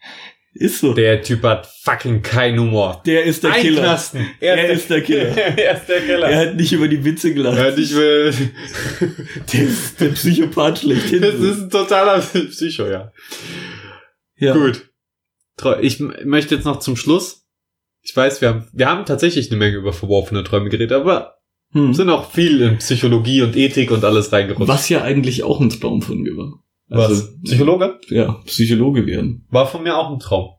S2: Ist so.
S1: Der Typ hat fucking keinen Humor.
S2: Der ist der Killer.
S1: Einknasten.
S2: Er ist der Killer.
S1: er ist der Killer.
S2: Er hat nicht über die Witze gelacht.
S1: Er hat nicht mehr,
S2: Der ist der Psychopath schlechthin.
S1: das ist ein totaler Psycho, ja.
S2: ja.
S1: Gut. Ich möchte jetzt noch zum Schluss. Ich weiß, wir haben, wir haben tatsächlich eine Menge über verworfene Träume geredet, aber
S2: Hm.
S1: sind auch viel in Psychologie und Ethik und alles reingerutscht.
S2: Was ja eigentlich auch ein Traum von mir war. Also,
S1: Was? Psychologe?
S2: Ja, Psychologe werden.
S1: War von mir auch ein Traum.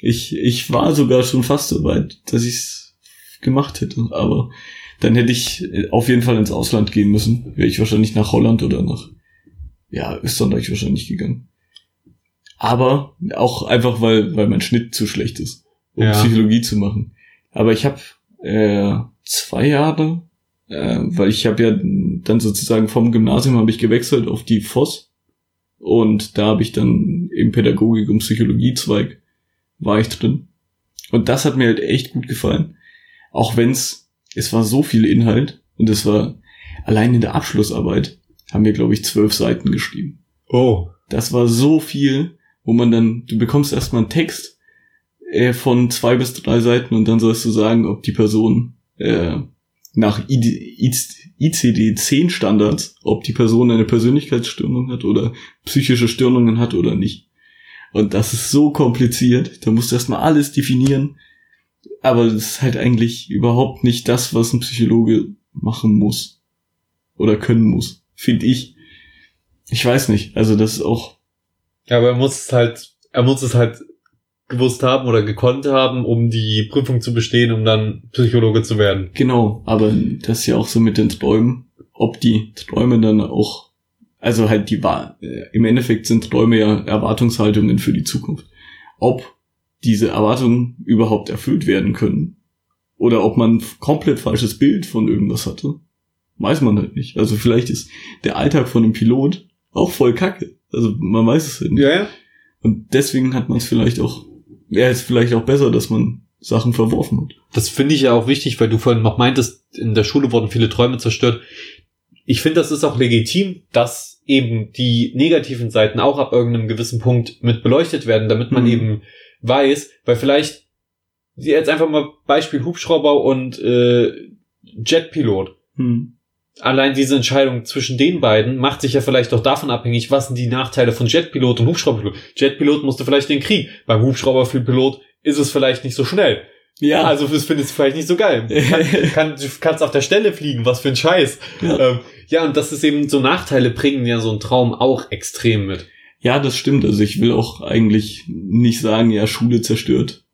S2: Ich, ich war sogar schon fast so weit, dass ich es gemacht hätte. Aber dann hätte ich auf jeden Fall ins Ausland gehen müssen. Wäre ich wahrscheinlich nach Holland oder nach, ja, Österreich wahrscheinlich gegangen. Aber auch einfach, weil, weil mein Schnitt zu schlecht ist, um
S1: Ja.
S2: Psychologie zu machen. Aber ich habe äh, zwei Jahre, äh, weil ich habe ja dann sozusagen vom Gymnasium habe ich gewechselt auf die FOS und da habe ich dann im Pädagogik und Psychologie-Zweig war ich drin. Und das hat mir halt echt gut gefallen. Auch wenn's, es war so viel Inhalt und es war allein in der Abschlussarbeit haben wir, glaube ich, zwölf Seiten geschrieben.
S1: Oh.
S2: Das war so viel, wo man dann, du bekommst erstmal einen Text äh, von zwei bis drei Seiten und dann sollst du sagen, ob die Person äh, nach ICD-10 Standards, ob die Person eine Persönlichkeitsstörung hat oder psychische Störungen hat oder nicht. Und das ist so kompliziert. Da musst du erstmal alles definieren. Aber das ist halt eigentlich überhaupt nicht das, was ein Psychologe machen muss. Oder können muss. Finde ich. Ich weiß nicht. Also das ist auch,
S1: Ja, aber er muss es halt, er muss es halt gewusst haben oder gekonnt haben, um die Prüfung zu bestehen, um dann Psychologe zu werden.
S2: genau. Aber das ist ja auch so mit den Träumen. Ob die Träume dann auch, also halt die wahr, äh, im Endeffekt sind Träume ja Erwartungshaltungen für die Zukunft. Ob diese Erwartungen überhaupt erfüllt werden können. Oder ob man ein komplett falsches Bild von irgendwas hatte. Weiß man halt nicht. Also vielleicht ist der Alltag von einem Pilot auch voll kacke. Also man weiß es halt nicht.
S1: Ja, ja.
S2: Und deswegen hat man es vielleicht auch, ja, ist vielleicht auch besser, dass man Sachen verworfen hat.
S1: Das finde ich ja auch wichtig, weil du vorhin noch meintest, in der Schule wurden viele Träume zerstört. Ich finde, das ist auch legitim, dass eben die negativen Seiten auch ab irgendeinem gewissen Punkt mit beleuchtet werden, damit man
S2: Mhm.
S1: eben weiß, weil vielleicht jetzt einfach mal Beispiel Hubschrauber und äh, Jetpilot.
S2: Hm.
S1: Allein diese Entscheidung zwischen den beiden macht sich ja vielleicht auch davon abhängig, was sind die Nachteile von Jetpilot und Hubschrauberpilot. Jetpilot musste vielleicht den Krieg. Beim Hubschrauberpilot ist es vielleicht nicht so schnell.
S2: Ja,
S1: Also das findest du vielleicht nicht so geil. Kann, kann, du kannst auf der Stelle fliegen, was für ein Scheiß.
S2: Ja.
S1: Ähm, ja, und das ist eben so Nachteile bringen ja so ein Traum auch extrem mit.
S2: ja, das stimmt. Also ich will auch eigentlich nicht sagen, ja, Schule zerstört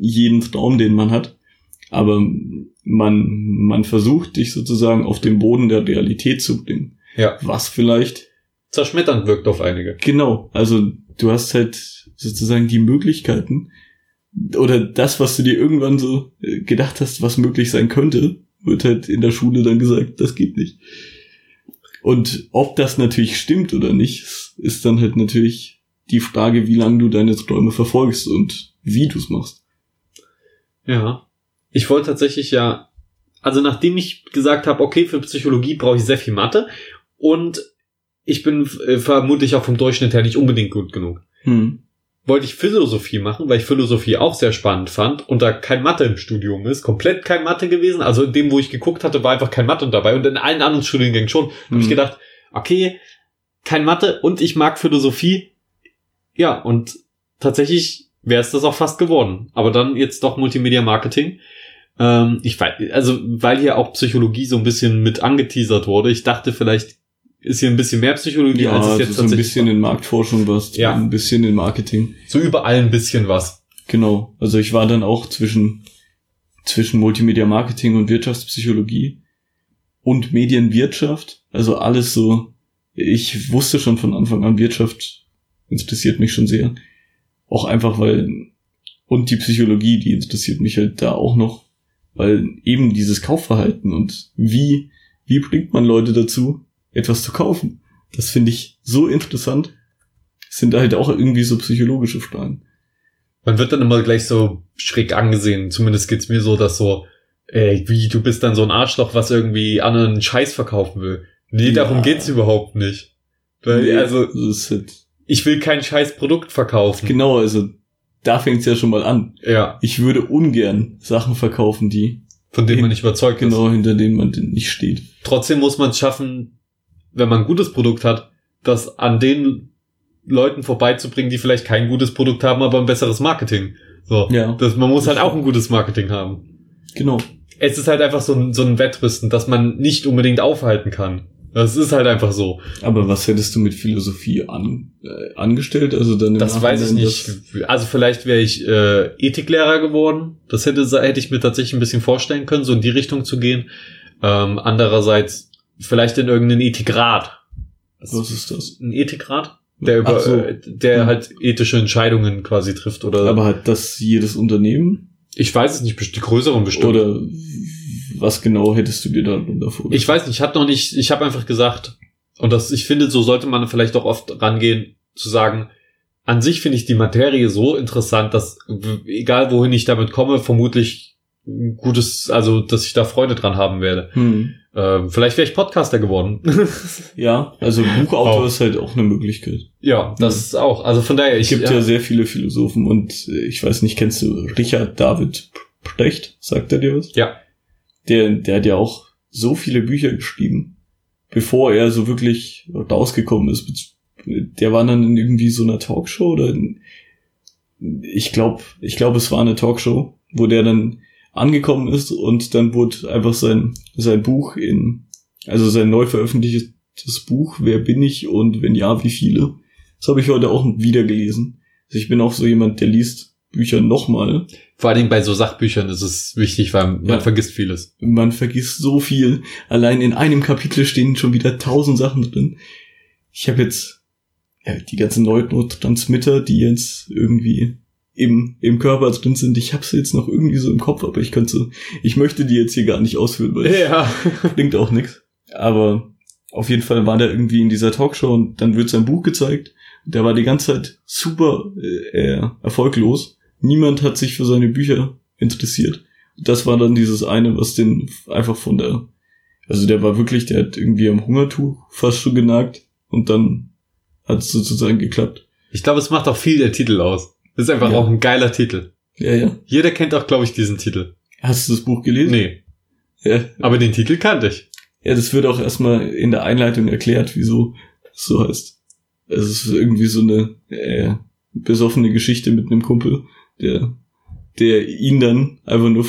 S2: jeden Traum, den man hat. Aber man, man versucht dich sozusagen auf den Boden der Realität zu bringen.
S1: Ja.
S2: Was vielleicht
S1: Zerschmetternd wirkt auf einige.
S2: Genau, also du hast halt sozusagen die Möglichkeiten oder das, was du dir irgendwann so äh, gedacht hast, was möglich sein könnte, wird halt in der Schule dann gesagt, das geht nicht. Und ob das natürlich stimmt oder nicht, ist dann halt natürlich die Frage, wie lange du deine Träume verfolgst und wie du es machst.
S1: Ja. Ich wollte tatsächlich ja, also nachdem ich gesagt habe, okay, für Psychologie brauche ich sehr viel Mathe und ich bin äh, vermutlich auch vom Durchschnitt her nicht unbedingt gut genug.
S2: Hm.
S1: wollte ich Philosophie machen, weil ich Philosophie auch sehr spannend fand und da kein Mathe im Studium ist, komplett kein Mathe gewesen. Also in dem, wo ich geguckt hatte, war einfach kein Mathe dabei und in allen anderen Studiengängen schon. Hab
S2: Mhm.
S1: ich gedacht, okay, kein Mathe und ich mag Philosophie. Ja, und tatsächlich wäre es das auch fast geworden. Aber dann jetzt doch Multimedia Marketing. Ähm, ich weiß, also weil hier auch Psychologie so ein bisschen mit angeteasert wurde. Ich dachte, vielleicht ist hier ein bisschen mehr Psychologie,
S2: Ja,
S1: als es
S2: also
S1: jetzt
S2: so ein
S1: tatsächlich
S2: bisschen in Marktforschung warst,
S1: Ja.
S2: ein bisschen in Marketing.
S1: so überall ein bisschen was.
S2: Genau. Also ich war dann auch zwischen, zwischen Multimedia Marketing und Wirtschaftspsychologie. und Medienwirtschaft. Also alles so, ich wusste schon von Anfang an, Wirtschaft interessiert mich schon sehr. Auch einfach, weil, und die Psychologie, die interessiert mich halt da auch noch, weil eben dieses Kaufverhalten und wie, wie bringt man Leute dazu, etwas zu kaufen? Das finde ich so interessant. Das sind halt auch irgendwie so psychologische Fragen.
S1: Man wird dann immer gleich so schräg angesehen. Zumindest geht's mir so, dass so, ey, wie, du bist dann so ein Arschloch, was irgendwie anderen Scheiß verkaufen will. Nee,
S2: Ja.
S1: darum geht's überhaupt nicht. Weil,
S2: Nee,
S1: also,
S2: halt,
S1: ich will kein scheiß Produkt verkaufen.
S2: genau, also da fängt's ja schon mal an.
S1: Ja,
S2: Ich würde ungern Sachen verkaufen, die
S1: von dem man nicht überzeugt ist.
S2: genau hinter denen man nicht steht.
S1: Trotzdem muss man es schaffen, wenn man ein gutes Produkt hat, das an den Leuten vorbeizubringen, die vielleicht kein gutes Produkt haben, aber ein besseres Marketing. So.
S2: Ja.
S1: Das, man muss halt auch ein gutes Marketing haben.
S2: Genau.
S1: Es ist halt einfach so ein, so ein Wettrüsten, das man nicht unbedingt aufhalten kann. Das ist halt einfach so.
S2: Aber was hättest du mit Philosophie an, äh, angestellt? Also dann
S1: Das weiß ich
S2: Nachhinein
S1: nicht. Also vielleicht wäre ich äh, Ethiklehrer geworden. Das hätte, hätte ich mir tatsächlich ein bisschen vorstellen können, so in die Richtung zu gehen. Ähm, andererseits vielleicht in irgendeinen Ethikrat.
S2: was ist das?
S1: Ein Ethikrat? Der über,
S2: so.
S1: äh, der
S2: Hm.
S1: halt ethische Entscheidungen quasi trifft oder.
S2: Aber hat das jedes Unternehmen?
S1: ich weiß es nicht, die größeren bestimmt.
S2: Oder was genau hättest du dir da davor?
S1: Ich weiß nicht, ich hatte noch nicht, ich habe einfach gesagt, und das, ich finde, so sollte man vielleicht auch oft rangehen, zu sagen, an sich finde ich die Materie so interessant, dass egal wohin ich damit komme, vermutlich ein gutes, also dass ich da Freude dran haben werde.
S2: Hm.
S1: Ähm, vielleicht wäre ich Podcaster geworden.
S2: Ja, also Buchautor
S1: Auch.
S2: ist halt auch eine Möglichkeit.
S1: ja, das ist auch. Also von daher,
S2: Es
S1: ich
S2: gibt ja. sehr viele Philosophen und äh, ich weiß nicht, kennst du Richard David Precht? Sagt er dir was?
S1: Ja.
S2: Der, der hat ja auch so viele Bücher geschrieben, bevor er so wirklich rausgekommen ist. Der war dann in irgendwie so einer Talkshow oder in, ich glaube, ich glaube, es war eine Talkshow, wo der dann angekommen ist und dann wurde einfach sein, sein Buch in, also sein neu veröffentlichtes Buch, Wer bin ich und wenn ja, wie viele? Das habe ich heute auch wieder gelesen. Also ich bin auch so jemand, der liest Bücher nochmal.
S1: vor allen Dingen bei so Sachbüchern ist es wichtig, weil man
S2: Ja.
S1: vergisst vieles.
S2: Man vergisst so viel. Allein in einem Kapitel stehen schon wieder tausend Sachen drin. Ich habe jetzt ja, die ganzen Neurotransmitter, die jetzt irgendwie im, im Körper drin sind. Ich habe sie jetzt noch irgendwie so im Kopf, aber ich könnte, ich möchte die jetzt hier gar nicht ausführen, weil
S1: Ja.
S2: bringt auch nichts. Aber auf jeden Fall war der irgendwie in dieser Talkshow und dann wird sein Buch gezeigt. Der war die ganze Zeit super äh, äh, erfolglos. Niemand hat sich für seine Bücher interessiert. Das war dann dieses eine, was den einfach von der, also der war wirklich, der hat irgendwie am Hungertuch fast schon genagt und dann hat es sozusagen geklappt.
S1: Ich glaube, es macht auch viel der Titel aus. Das ist einfach
S2: Ja.
S1: auch ein geiler Titel.
S2: Ja, ja.
S1: Jeder kennt auch, glaube ich, diesen Titel.
S2: Hast du das Buch gelesen?
S1: Nee,
S2: Ja,
S1: aber den Titel kannte ich.
S2: Ja, das wird auch erstmal in der Einleitung erklärt, wieso es so heißt. Es ist irgendwie so eine äh, besoffene Geschichte mit einem Kumpel, der, der ihn dann einfach nur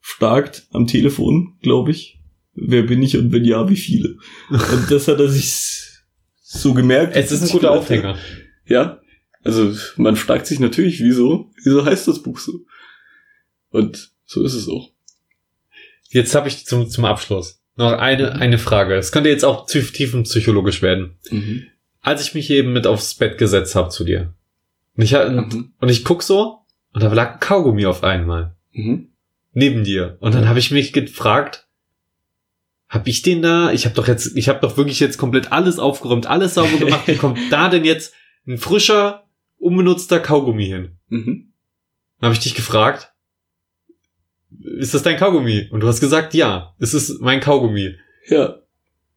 S2: fragt am Telefon, glaube ich. Wer bin ich und wenn ja, wie viele? Und das hat er sich so gemerkt.
S1: Es ist ein guter Aufhänger.
S2: Ja. Also man fragt sich natürlich, wieso, wieso heißt das Buch so? Und so ist es auch.
S1: Jetzt habe ich zum, zum Abschluss noch eine, eine Frage. Es könnte jetzt auch tief- tiefenpsychologisch werden.
S2: Mhm.
S1: Als ich mich eben mit aufs Bett gesetzt habe zu dir. Und ich,
S2: Mhm.
S1: und ich guck so und da lag ein Kaugummi auf einmal.
S2: Mhm.
S1: Neben dir. Und dann habe ich mich gefragt, hab ich den da? Ich habe doch jetzt, ich habe doch wirklich jetzt komplett alles aufgeräumt, alles sauber gemacht. Wie kommt da denn jetzt ein frischer, unbenutzter Kaugummi hin?
S2: Mhm.
S1: Dann habe ich dich gefragt, ist das dein Kaugummi? Und du hast gesagt, ja, es ist mein Kaugummi.
S2: Ja.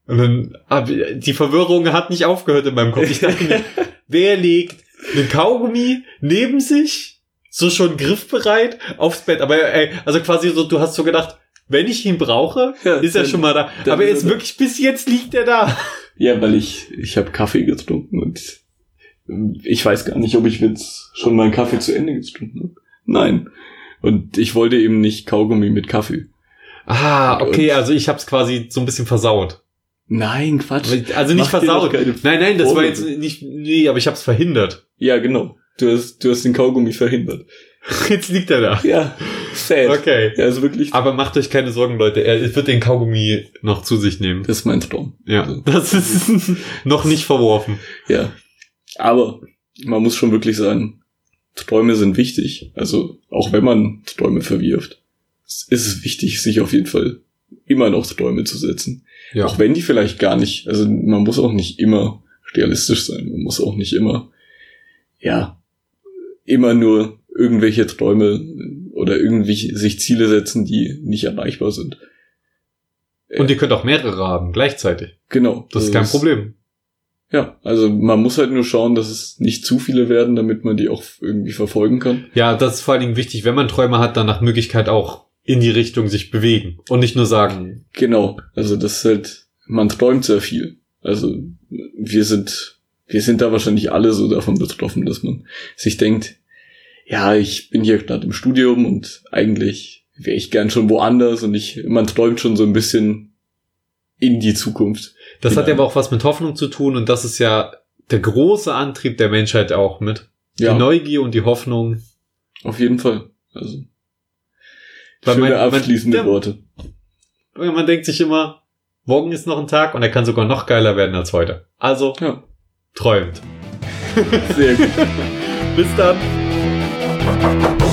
S1: Und dann hab, die Verwirrung hat nicht aufgehört in meinem Kopf. Ich dachte mir, wer legt einen Kaugummi neben sich, so schon griffbereit, aufs Bett? Aber ey, also quasi so, du hast so gedacht, wenn ich ihn brauche,
S2: Ja,
S1: ist er schon mal da. Aber jetzt wirklich bis jetzt liegt er da.
S2: Ja, weil ich, ich habe Kaffee getrunken und ich weiß gar nicht, ob ich jetzt schon meinen Kaffee zu Ende getrunken habe. Nein. Und ich wollte eben nicht Kaugummi mit Kaffee.
S1: Ah, okay,
S2: Und-
S1: also ich hab's quasi so ein bisschen versaut.
S2: Nein, Quatsch.
S1: Also nicht
S2: Mach
S1: versaut. Nein, nein, das war
S2: Vorwürfe.
S1: jetzt nicht, nee, aber ich hab's verhindert.
S2: Ja, genau. Du hast, du hast den Kaugummi verhindert.
S1: Jetzt liegt er da.
S2: Ja, sad.
S1: Okay.
S2: Ja, also wirklich,
S1: Aber macht euch keine Sorgen, Leute. Er wird den Kaugummi noch zu sich nehmen.
S2: das ist mein Traum.
S1: Ja, das ist noch nicht verworfen.
S2: Ja. Aber man muss schon wirklich sagen, Träume sind wichtig. Also auch wenn man Träume verwirft, ist es wichtig, sich auf jeden Fall immer noch Träume zu setzen.
S1: Ja.
S2: Auch wenn die vielleicht gar nicht, also man muss auch nicht immer realistisch sein. Man muss auch nicht immer, ja, immer nur irgendwelche Träume oder irgendwie sich Ziele setzen, die nicht erreichbar sind.
S1: Und ihr könnt auch mehrere haben, gleichzeitig.
S2: Genau.
S1: Das ist kein Problem.
S2: Ja, also man muss halt nur schauen, dass es nicht zu viele werden, damit man die auch irgendwie verfolgen kann.
S1: Ja, das ist vor allen Dingen wichtig, wenn man Träume hat, dann nach Möglichkeit auch in die Richtung sich bewegen und nicht nur sagen,
S2: Genau. Also das ist halt, man träumt sehr viel. Also wir sind, wir sind da wahrscheinlich alle so davon betroffen, dass man sich denkt, ja, ich bin hier gerade im Studium und eigentlich wäre ich gern schon woanders und ich, man träumt schon so ein bisschen in die Zukunft.
S1: das hat
S2: Genau.
S1: ja aber auch was mit Hoffnung zu tun und das ist ja der große Antrieb der Menschheit auch mit.
S2: Ja,
S1: Die Neugier und die Hoffnung.
S2: auf jeden Fall. Also
S1: Weil
S2: schöne
S1: man- man-
S2: abschließende
S1: ja.
S2: Worte.
S1: Man denkt sich immer, morgen ist noch ein Tag und er kann sogar noch geiler werden als heute. Also
S2: Ja,
S1: träumt.
S2: sehr gut.
S1: Bis dann.